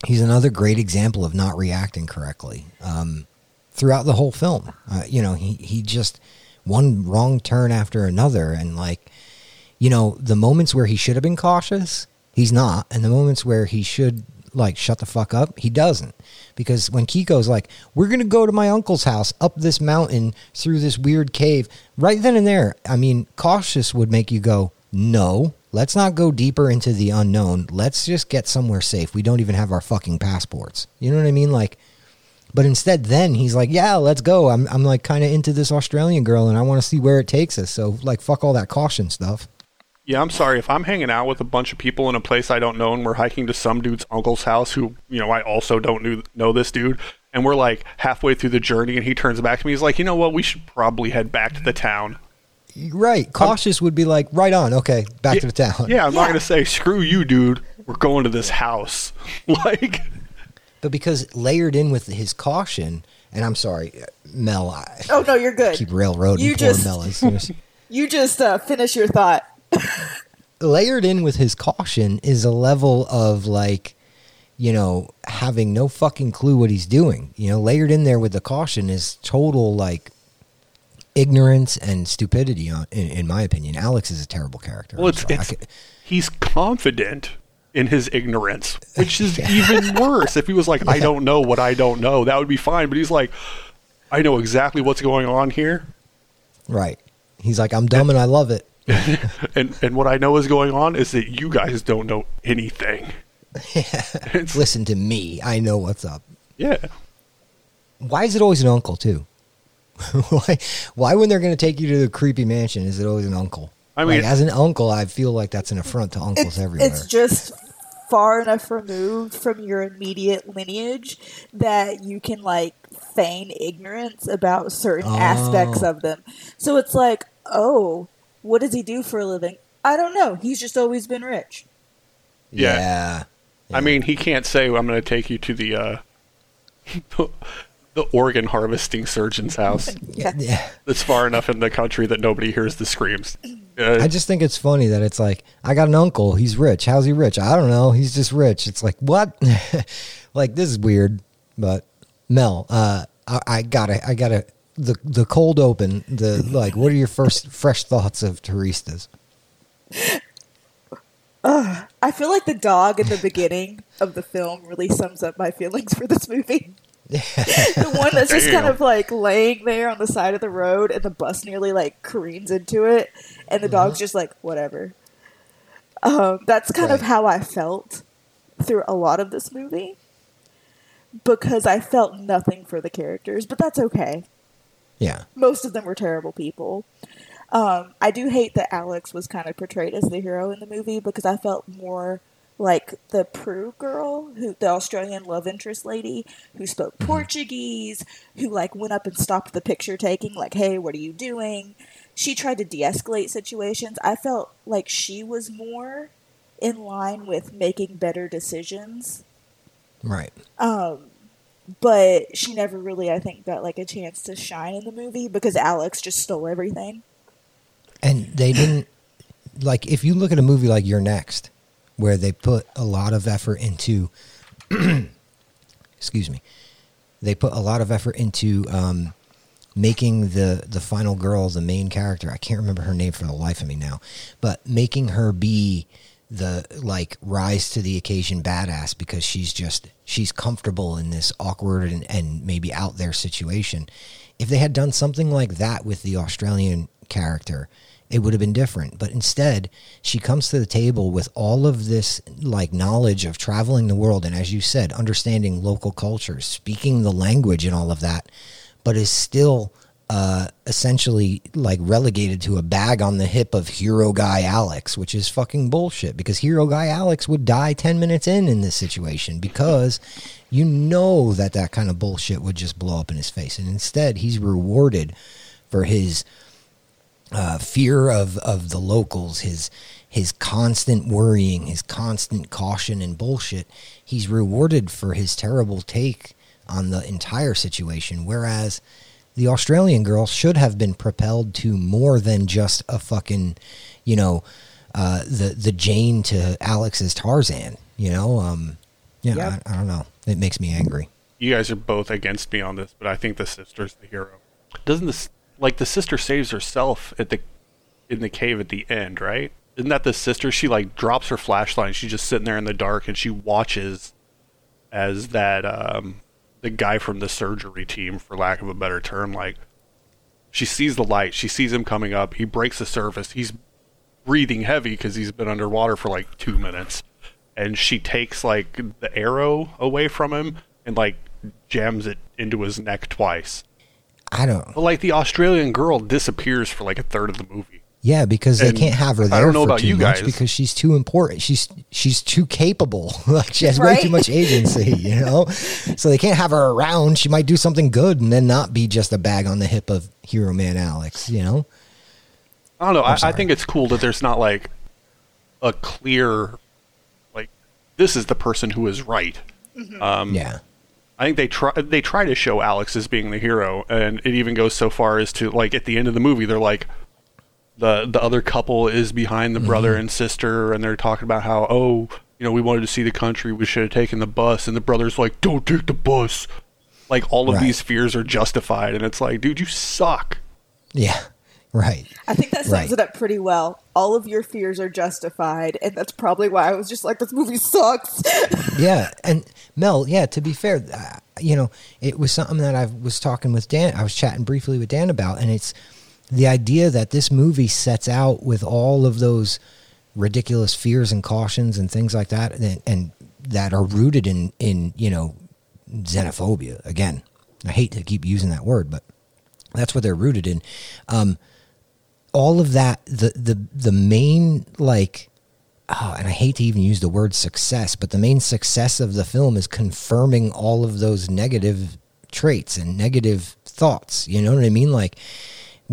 he's another great example of not reacting correctly um, throughout the whole film. Uh, you know, he he just one wrong turn after another, and like you know the moments where he should have been cautious, he's not, and the moments where he should like shut the fuck up, he doesn't. Because when Kiko's like, "We're gonna go to my uncle's house up this mountain through this weird cave," right then and there, I mean, cautious would make you go, "No, let's not go deeper into the unknown. Let's just get somewhere safe. We don't even have our fucking passports." You know what I mean? Like, but instead, then he's like, "Yeah, let's go. I'm I'm like kind of into this Australian girl, and I want to see where it takes us. So like, fuck all that caution stuff." Yeah, I'm sorry if I'm hanging out with a bunch of people in a place I don't know, and we're hiking to some dude's uncle's house who, you know, I also don't knew, know this dude, and we're like halfway through the journey, and he turns back to me. He's like, "You know what? We should probably head back to the town." Right, cautious would be like, "Right on, okay, back to the town." Yeah, I'm not going to say, screw you, dude. We're going to this house. [LAUGHS] like, but because layered in with his caution, and I'm sorry, uh, Mel, I Oh no, you're good. keep railroading You poor just- Mel. as [LAUGHS] as- You just uh, finish your thought. Layered in with his caution is a level of like you know having no fucking clue what he's doing you know layered in there with the caution is total like ignorance and stupidity on, in, in my opinion alex is a terrible character Well, it's. It's could- he's confident in his ignorance, which is [LAUGHS] even worse. If he was like, "I don't know what I don't know," that would be fine. But he's like, "I know exactly what's going on here, right he's like i'm dumb and i love it [LAUGHS] and and what I know is going on is that you guys don't know anything." [LAUGHS] It's- listen to me i know what's up yeah, why is it always an uncle too [LAUGHS] why why when they're going to take you to the creepy mansion is it always an uncle I mean- like, as an uncle i feel like that's an affront to uncles It's, everywhere it's just far enough removed from your immediate lineage that you can like feign ignorance about certain Oh. aspects of them. So it's like, oh, what does he do for a living? I don't know. He's just always been rich. Yeah. yeah. I mean, he can't say, "I'm going to take you to the uh, [LAUGHS] the organ harvesting surgeon's house." [LAUGHS] Yeah, yeah. That's far enough in the country that nobody hears the screams. [CLEARS THROAT] Uh, I just think it's funny that it's like I got an uncle. He's rich. How's he rich? I don't know. He's just rich. It's like what? [LAUGHS] like this is weird. But Mel, uh, I, I gotta, I gotta. The the cold open. The like. What are your first fresh thoughts of Turistas? I feel like the dog in the beginning of the film really sums up my feelings for this movie. [LAUGHS] the one that's just kind of like laying there on the side of the road and the bus nearly like careens into it and the dog's just like whatever um, that's kind of how i felt through a lot of this movie because i felt nothing for the characters but that's okay Yeah. most of them were terrible people um, i do hate that alex was kind of portrayed as the hero in the movie because i felt more like the Prue girl, who the Australian love interest lady who spoke Portuguese, who like went up and stopped the picture taking, like, "Hey, what are you doing?" She tried to de-escalate situations. I felt like she was more in line with making better decisions, Right. um, but she never really, I think, got like a chance to shine in the movie because Alex just stole everything. And they didn't like if you look at a movie like You're Next, where they put a lot of effort into [CLEARS THROAT] excuse me. They put a lot of effort into um, making the the final girl the main character. I can't remember her name for the life of me now, but making her be the like rise to the occasion badass because she's just she's comfortable in this awkward and, and maybe out there situation. If they had done something like that with the Australian character, it would have been different. But instead, she comes to the table with all of this like knowledge of traveling the world and as you said, understanding local cultures, speaking the language and all of that, but is still uh, essentially like relegated to a bag on the hip of hero guy Alex, which is fucking bullshit because hero guy Alex would die 10 minutes in in this situation because you know that that kind of bullshit would just blow up in his face. And instead, he's rewarded for his uh, fear of, of the locals, his his constant worrying, his constant caution and bullshit. He's rewarded for his terrible take on the entire situation. Whereas the Australian girl should have been propelled to more than just a fucking, you know, uh, the the Jane to Alex's Tarzan. You know, um, yeah, Yep. I, I don't know. It makes me angry. you guys are both against me on this, but I think the sister's the hero. Doesn't this like the sister saves herself at the in the cave at the end, right? Isn't that the sister? She like drops her flashlight. And she's just sitting there in the dark, and she watches as that um, the guy from the surgery team, for lack of a better term, like she sees the light. She sees him coming up. He breaks the surface. He's breathing heavy because he's been underwater for like two minutes, and she takes like the arrow away from him and like jams it into his neck twice. I don't. But like the Australian girl disappears for like a third of the movie. Yeah, because they can't have her there. I there don't know for about too you much guys. because she's too important. She's she's too capable. [LAUGHS] like she has way too much agency, [LAUGHS] you know. so they can't have her around. She might do something good and then not be just a bag on the hip of Hero Man Alex, you know. I don't know. I, I think it's cool that there's not like a clear, like this is the person who is right. Um, Yeah, I think they try they try to show Alex as being the hero, and it even goes so far as to like at the end of the movie, they're like the the other couple is behind the brother and sister, and they're talking about how oh you know we wanted to see the country, we should have taken the bus, and the brother's like don't take the bus. Like all of Right. these fears are justified, and it's like, dude, you suck. Yeah. Right. I think that sums Right. it up pretty well. All of your fears are justified, and that's probably why I was just like, "This movie sucks." [LAUGHS] yeah, and Mel, yeah, to be fair, uh, you know, it was something that I was talking with Dan, I was chatting briefly with Dan about, and it's the idea that this movie sets out with all of those ridiculous fears and cautions and things like that, and, and that are rooted in in you know xenophobia. Again, I hate to keep using that word, but that's what they're rooted in. Um, all of that, the the the main like oh, and I hate to even use the word success, but the main success of the film is confirming all of those negative traits and negative thoughts. You know what I mean? Like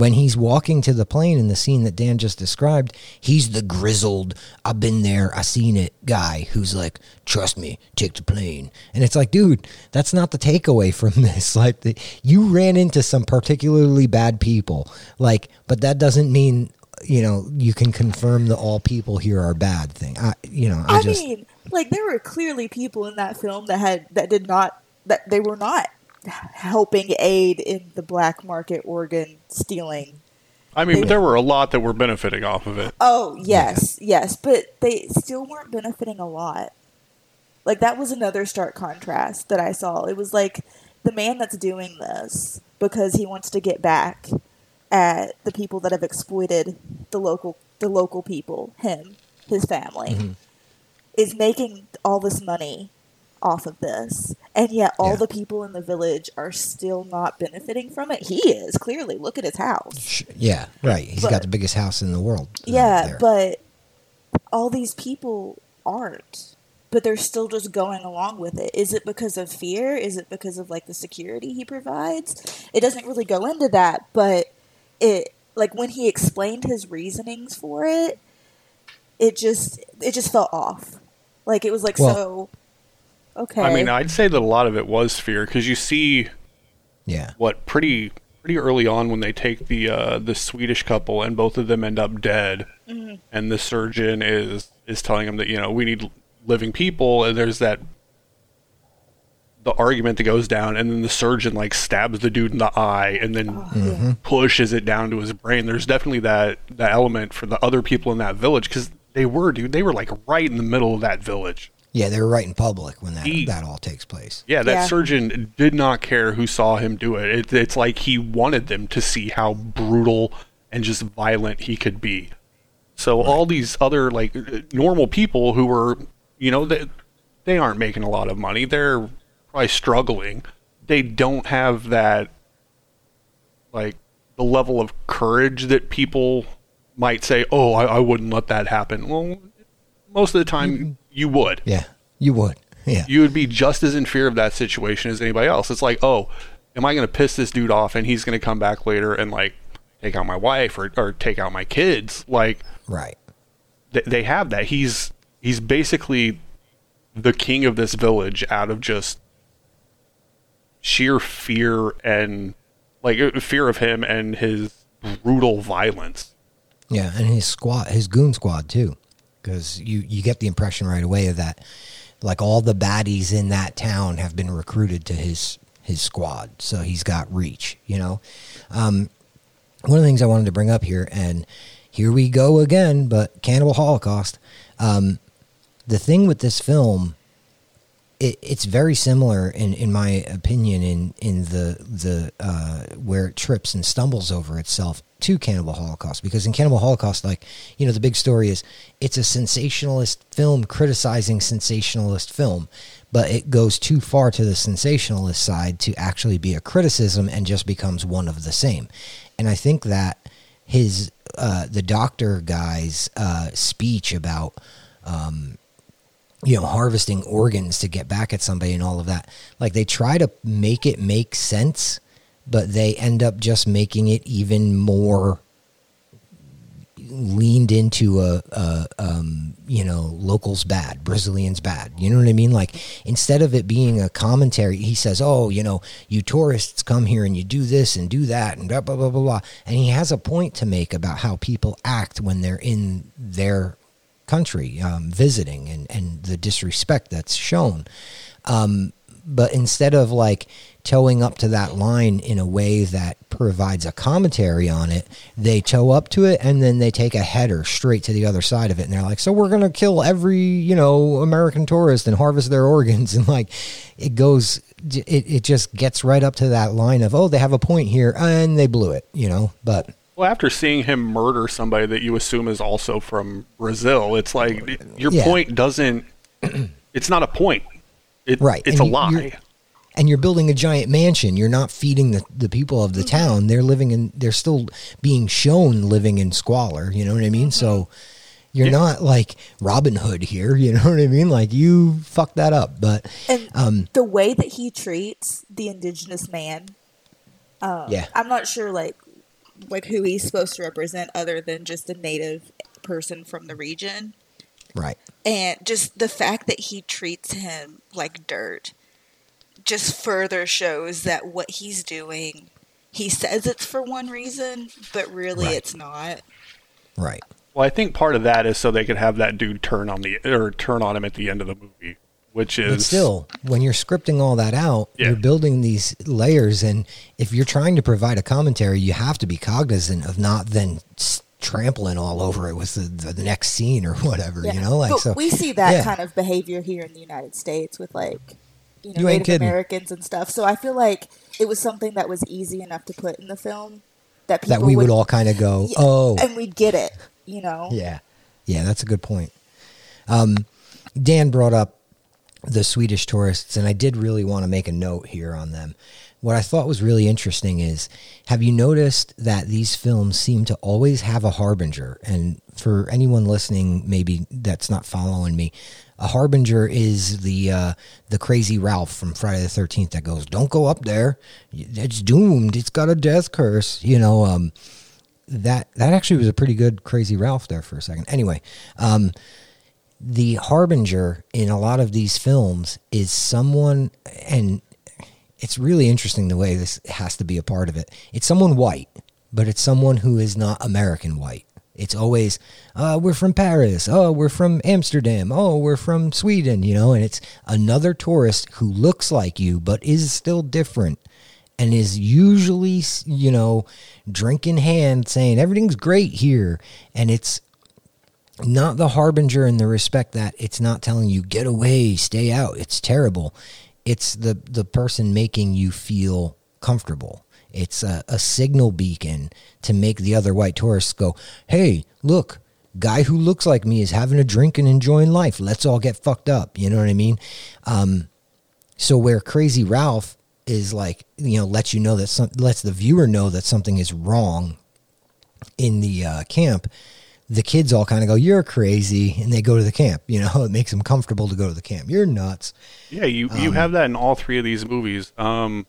when he's walking to the plane in the scene that Dan just described, he's the grizzled, I've been there, I seen it guy who's like, trust me, take the plane. And it's like, dude, that's not the takeaway from [LAUGHS] this. Like, the, you ran into some particularly bad people. Like, but that doesn't mean you know you can confirm the all people here are bad thing. I you know I, I just mean, like there were clearly people in that film that had that did not that they were not helping aid in the black market organ stealing. I mean, They- there were a lot that were benefiting off of it. Oh yes, yes, but they still weren't benefiting a lot. Like that was another stark contrast that I saw. It was like the man that's doing this because he wants to get back at the people that have exploited the local the local people, him, his family, mm-hmm. is making all this money off of this. And yet all Yeah. the people in the village are still not benefiting from it. He is, clearly. Look at his house. yeah right. He's But- got the biggest house in the world. uh, Yeah, there. but all these people aren't. But they're still just going along with it. Is it because of fear? Is it because of like the security he provides? It doesn't really go into that, but it like when he explained his reasonings for it, it just it just felt off. Like it was like Well- so okay. I mean, I'd say that a lot of it was fear because you see yeah what pretty pretty early on when they take the uh, the Swedish couple and both of them end up dead, and the surgeon is is telling them that you know we need living people, and there's that the argument that goes down, and then the surgeon like stabs the dude in the eye, and then Oh, yeah. pushes it down to his brain. There's definitely that that element for the other people in that village because they were dude, they were like right in the middle of that village. Yeah they were right in public when that He- that all takes place. Yeah, that Yeah. surgeon did not care who saw him do it. it. It's like he wanted them to see how brutal and just violent he could be. So all these other like uh, normal people who were, you know, they, they aren't making a lot of money. They're probably struggling. They don't have that like the level of courage that people might say, "Oh, I, I wouldn't let that happen." Well, most of the time you would Yeah, you would. Yeah, you would be just as in fear of that situation as anybody else. It's like, oh, am I going to piss this dude off and he's going to come back later and like take out my wife or, or take out my kids? Like right. th- they have that. He's he's basically the king of this village out of just sheer fear and like uh, fear of him and his brutal violence. Yeah, and his squad, his goon squad too, because you you get the impression right away of that, like all the baddies in that town have been recruited to his his squad, so he's got reach. You know, um, one of the things I wanted to bring up here, and here we go again, but Cannibal Holocaust. Um, the thing with this film it, it's very similar in, in my opinion in in the the uh, where it trips and stumbles over itself to Cannibal Holocaust. Because in Cannibal Holocaust like you know the big story is it's a sensationalist film criticizing sensationalist film but it goes too far to the sensationalist side to actually be a criticism and just becomes one of the same. And I think that his uh, the doctor guy's uh, speech about um, you know harvesting organs to get back at somebody and all of that. Like they try to make it make sense but they end up just making it even more leaned into a, a um, you know locals bad brazilians bad. You know what i mean? Like instead of it being a commentary he says oh you know you tourists come here and you do this and do that and blah blah blah blah blah. And he has a point to make about how people act when they're in their country um, visiting and and the disrespect that's shown um, but instead of like towing up to that line in a way that provides a commentary on it, they tow up to it and then they take a header straight to the other side of it. And they're like, so we're going to kill every, you know, American tourist and harvest their organs. [LAUGHS] And like, it goes, it, it just gets right up to that line of, oh, they have a point here and they blew it, you know, but. Well, after seeing him murder somebody that you assume is also from Brazil, it's like your Yeah. point doesn't. [CLEARS THROAT] It's not a point. It, Right, It's and a you- lie. you're- and you're building a giant mansion. You're not feeding the, the people of the mm-hmm. town. They're living in, they're still being shown living in squalor. You know what I mean? So mm-hmm. you're Yeah. not like Robin Hood here. [LAUGHS] You know what I mean? Like you fucked that up. But And Um, the way that he treats the indigenous man, um, yeah, I'm not sure like like who he's supposed to represent other than just a native person from the region. right. And just the fact that he treats him like dirt just further shows that what he's doing, he says it's for one reason, but really Right. it's not. Right. Well, I think part of that is so they could have that dude turn on the or turn on him at the end of the movie, which is But still, when you're scripting all that out, Yeah. you're building these layers, and if you're trying to provide a commentary, you have to be cognizant of not then trampling all over it with the, the next scene or [LAUGHS] whatever. You know, like but so. we see that yeah. kind of behavior here in the United States with like you know You Native kidding. Americans and stuff. So I feel like it was something that was easy enough to put in the film that people that we would all kind of go, Yeah, oh, and we'd get it. You know, yeah, yeah, that's a good point. Um, Dan brought up the Swedish tourists, and I did really want to make a note here on them. What I thought was really interesting is have you noticed that these films seem to always have a harbinger? And for anyone listening, maybe that's not following me, a harbinger is the uh, the crazy Ralph from Friday the Thirteenth that goes, "Don't go up there; it's doomed. It's got a death curse." You know, um, that that actually was a pretty good crazy Ralph there for a second. Anyway, um, the harbinger in a lot of these films is someone, and it's really interesting the way this has to be a part of it. It's someone white, but it's someone who is not American white. It's always, uh, we're from Paris. Oh, we're from Amsterdam. Oh, we're from Sweden, you know, and it's another tourist who looks like you, but is still different and is usually, you know, drink in hand saying everything's great here. And it's not the harbinger in the respect that it's not telling you get away, stay out. It's terrible. It's the the person making you feel comfortable. It's a, a signal beacon to make the other white tourists go, "Hey, look, guy who looks like me is having a drink and enjoying life. Let's all get fucked up." You know what I mean? Um, so where Crazy Ralph is like, you know, lets you know that some lets the viewer know that something is wrong in the uh, camp, the kids all kind of go, "You're crazy," and they go to the camp. You know, [LAUGHS] it makes them comfortable to go to the camp. You're nuts. Yeah, you Um, you have that in all three of these movies. Um,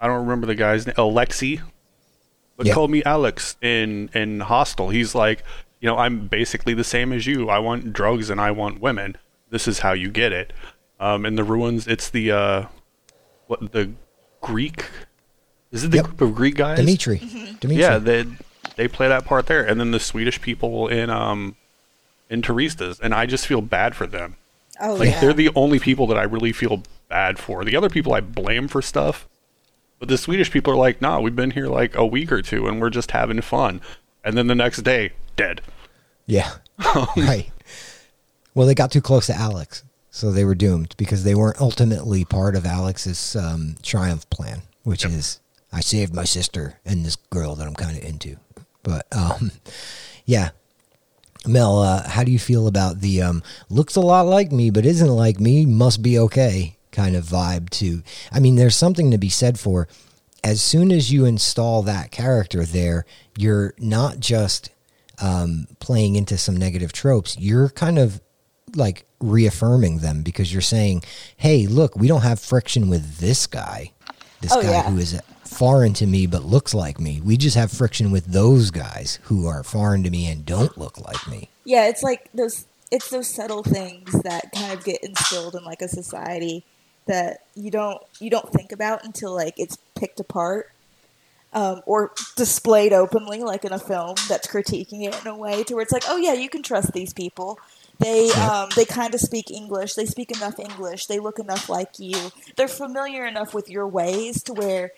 I don't remember the guy's name. Alexi, but Yeah. call me Alex in in Hostel. He's like, you know, I'm basically the same as you. I want drugs and I want women. This is how you get it. Um, in the ruins, it's the uh, what the Greek. Is it the Yep. group of Greek guys? Dimitri, Dimitri. Yeah, they they play that part there, and then the Swedish people in um in Turistas, and I just feel bad for them. oh Like yeah, they're the only people that I really feel bad for. The other people I blame for stuff, but the Swedish people are like, "Nah, we've been here like a week or two, and we're just having fun." And then the next day, dead. yeah, [LAUGHS] [LAUGHS] right. Well, they got too close to Alex, so they were doomed because they weren't ultimately part of Alex's um, triumph plan, which Yep. is I saved my sister and this girl that I'm kind of into. But um, yeah, Mel, uh, how do you feel about the um, looks a lot like me but isn't like me, must be okay kind of vibe too. I mean, there's something to be said for as soon as you install that character there, you're not just um, playing into some negative tropes. You're kind of like reaffirming them because you're saying, "Hey, look, we don't have friction with this guy, this Oh, guy yeah. who is foreign to me but looks like me. We just have friction with those guys who are foreign to me and don't look like me. Yeah, it's like those it's those subtle things that kind of get instilled in like a society that you don't you don't think about until like it's picked apart um, or displayed openly, like in a film that's critiquing it in a way to where it's like, oh yeah, you can trust these people. They um, they kind of speak English. They speak enough English. They look enough like you. They're familiar enough with your ways to where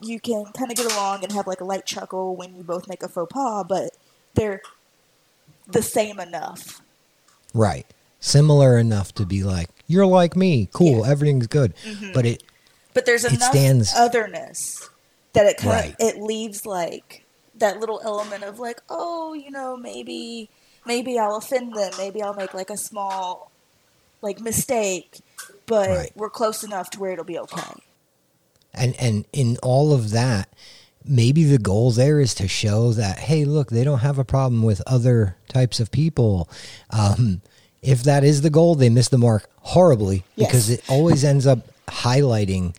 you can kind of get along and have like a light chuckle when you both make a faux pas. But they're the same enough. Right. Similar enough to be like, you're like me. Cool. Yeah. Everything's good. Mm-hmm. But it, But there's It enough stands- otherness that it kind Right. of it leaves like that little element of like, oh, you know, maybe maybe I'll offend them. Maybe I'll make like a small like mistake, but Right. we're close enough to where it'll be okay. And, and in all of that, maybe the goal there is to show that, hey, look, they don't have a problem with other types of people. Um, if that is the goal, they miss the mark horribly because it always ends up highlighting,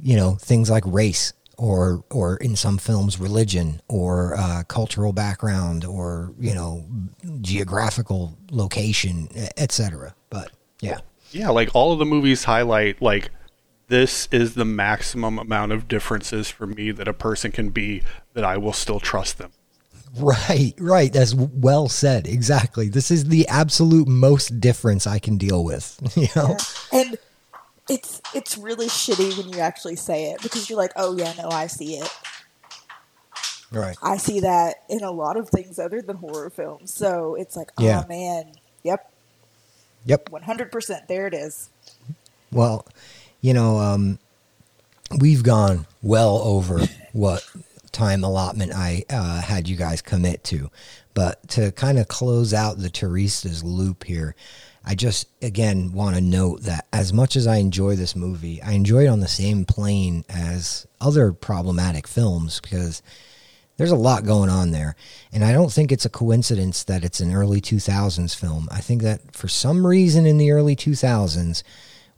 you know, things like race or or in some films religion or uh, cultural background or you know geographical location, etc. But yeah, Yeah, like all of the movies highlight like this is the maximum amount of differences for me that a person can be that I will still trust them. Right, right. That's well said. Exactly. This is the absolute most difference I can deal with. [LAUGHS] You know? And it's it's really shitty when you actually say it because you're like, oh yeah, no, I see it. Right. I see that in a lot of things other than horror films. So it's like, oh, Yeah. oh man, yep, Yep. one hundred percent, there it is. Well, you know, um, we've gone well over what time allotment I uh, had you guys commit to. But to kind of close out the Turistas loop here, I just, again, want to note that as much as I enjoy this movie, I enjoy it on the same plane as other problematic films because there's a lot going on there. And I don't think it's a coincidence that it's an early 2000s film. I think that for some reason in the early 2000s,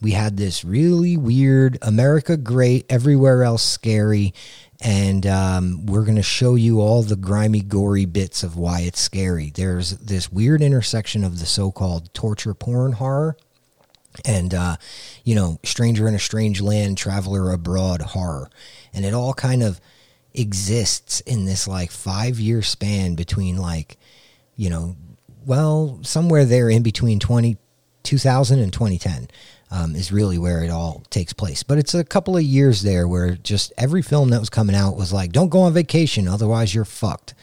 we had this really weird America great, everywhere else scary. And um, we're going to show you all the grimy, gory bits of why it's scary. There's this weird intersection of the so called torture porn horror and uh, you know stranger in a strange land traveler abroad horror and it all kind of exists in this like five year span between like you know well somewhere there in between 20, 2000 and 2010 um, is really where it all takes place but it's a couple of years there where just every film that was coming out was like don't go on vacation otherwise you're fucked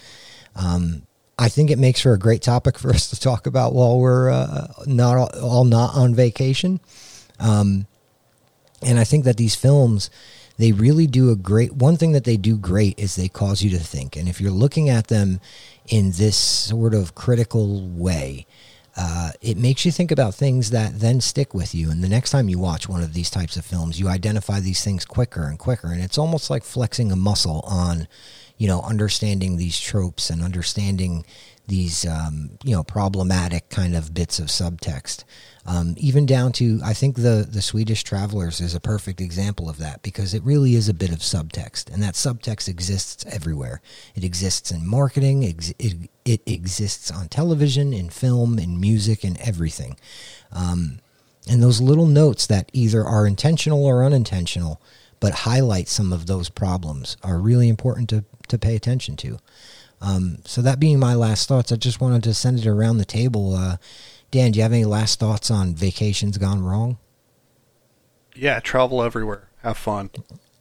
I think it makes for a great topic [LAUGHS] for us to talk about while we're uh, not all, all not on vacation. Um, and I think that these films, they really do a great. One thing that they do great is they cause you to think. And if you're looking at them in this sort of critical way, uh, it makes you think about things that then stick with you. And the next time you watch one of these types of films, you identify these things quicker and quicker. And it's almost like flexing a muscle on, you know, understanding these tropes and understanding these, um, you know, problematic kind of bits of subtext. Um, even down to, I think the the Swedish Travelers is a perfect example of that because it really is a bit of subtext, and that subtext exists everywhere. It exists in marketing, ex- it, it exists on television, in film, in music, and everything. Um, and those little notes that either are intentional or unintentional, but highlight some of those problems, are really important to to pay attention to. Um, so that being my last thoughts, I just wanted to send it around the table. Uh, Dan, do you have any last thoughts on vacations gone wrong? Yeah, travel everywhere. Have fun.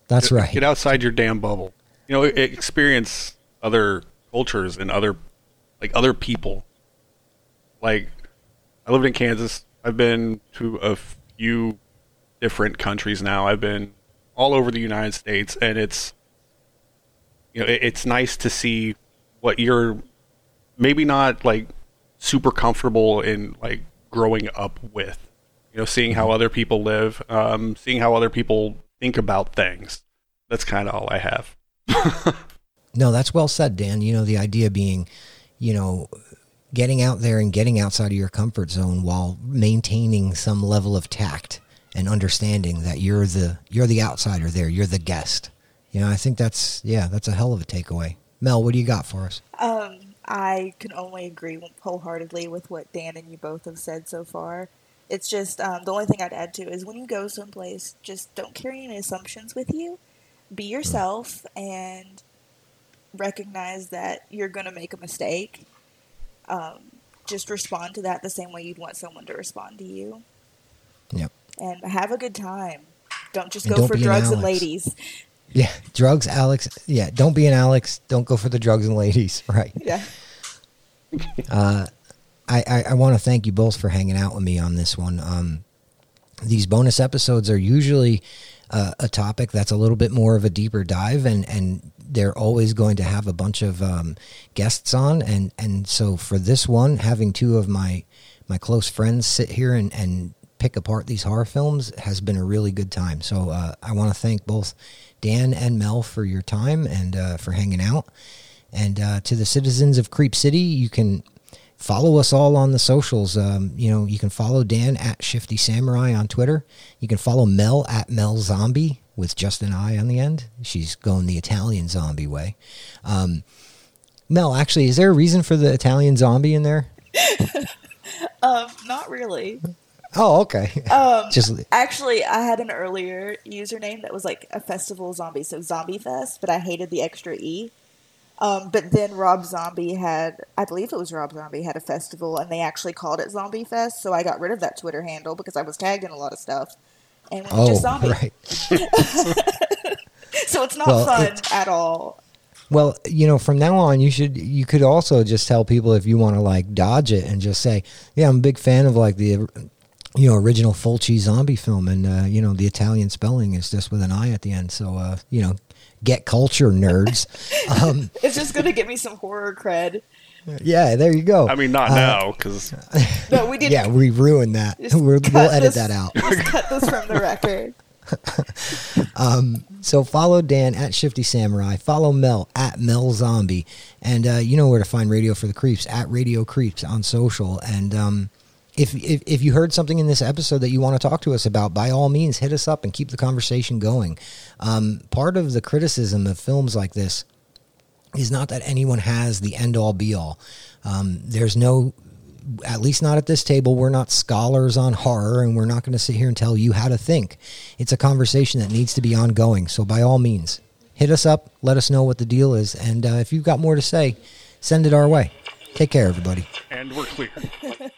That's Get- right. Get outside your damn bubble. You know, experience other cultures and other like other people. Like I lived in Kansas. I've been to a few different countries now. I've been all over the United States and it's you know, it, it's nice to see what you're maybe not like super comfortable in like growing up with. You know, seeing how other people live, um, seeing how other people think about things. That's kind of all I have. [LAUGHS] No, that's well said, Dan. You know, the idea being, you know, getting out there and getting outside of your comfort zone while maintaining some level of tact and understanding that you're the you're the outsider there, you're the guest. You know, I think that's yeah, that's a hell of a takeaway. Mel, what do you got for us? Um, I can only agree wholeheartedly with what Dan and you both have said so far. It's just um, the only thing I'd add to is when you go someplace, just don't carry any assumptions with you. Be yourself and recognize that you're going to make a mistake. Um, just respond to that the same way you'd want someone to respond to you. Yep. And have a good time. Don't just And go don't for be an drugs and ladies. Yeah, drugs, Alex. Yeah, don't be an Alex. Don't go for the drugs and ladies. [LAUGHS] Right. Yeah. [LAUGHS] I, I, I want to thank you both for hanging out with me on this one. Um, these bonus episodes are usually uh, a topic that's a little bit more of a deeper dive, and, and they're always going to have a bunch of um, guests on. And, and so for this one, having two of my my close friends sit here and, and pick apart these horror films has been a really good time. So uh, I want to thank both Dan and Mel for your time and uh, for hanging out. And uh, to the citizens of Creep City, you can follow us all on the socials. Um, you know, you can follow Dan at Shifty Samurai on Twitter. You can follow Mel at Mel Zombi with just an I on the end. She's going the Italian zombie way. Um, Mel, actually, is there a reason for the Italian zombie in there? Um, [LAUGHS] not really. Oh, okay. [LAUGHS] Um, Just Actually, I had an earlier username that was like a festival zombie, so Zombie Fest, but I hated the extra E. Um, but then Rob Zombie had, I believe it was Rob Zombie, had a festival and they actually called it Zombie Fest, so I got rid of that Twitter handle because I was tagged in a lot of stuff. And with oh, just [LAUGHS] zombie. right. [LAUGHS] So it's not Well, fun it- at all. Well, you know, from now on, you should you could also just tell people if you want to like dodge it and just say, "Yeah, I'm a big fan of like the you know original Fulci zombie film, and uh, you know the Italian spelling is just with an I at the end." So uh, you know, get culture, nerds. [LAUGHS] um, It's just going to give me some horror cred. yeah, there you go. I mean, not Uh, now because [LAUGHS] No, we didn't. Yeah, we ruined that. We're, [LAUGHS] we'll edit this- that out. Just cut this from the record. So follow Dan at Shifty Samurai. Follow Mel at Mel Zombi, and uh, you know where to find Radio for the Creeps at Radio Creeps on social. And um, if, if if you heard something in this episode that you want to talk to us about, by all means, hit us up and keep the conversation going. Um, part of the criticism of films like this is not that anyone has the end all be all. Um, there's no, at least not at this table, we're not scholars on horror and we're not going to sit here and tell you how to think. It's a conversation that needs to be ongoing. So by all means, hit us up, let us know what the deal is. And uh, if you've got more to say, send it our way. Take care, everybody. and we're clear. [LAUGHS]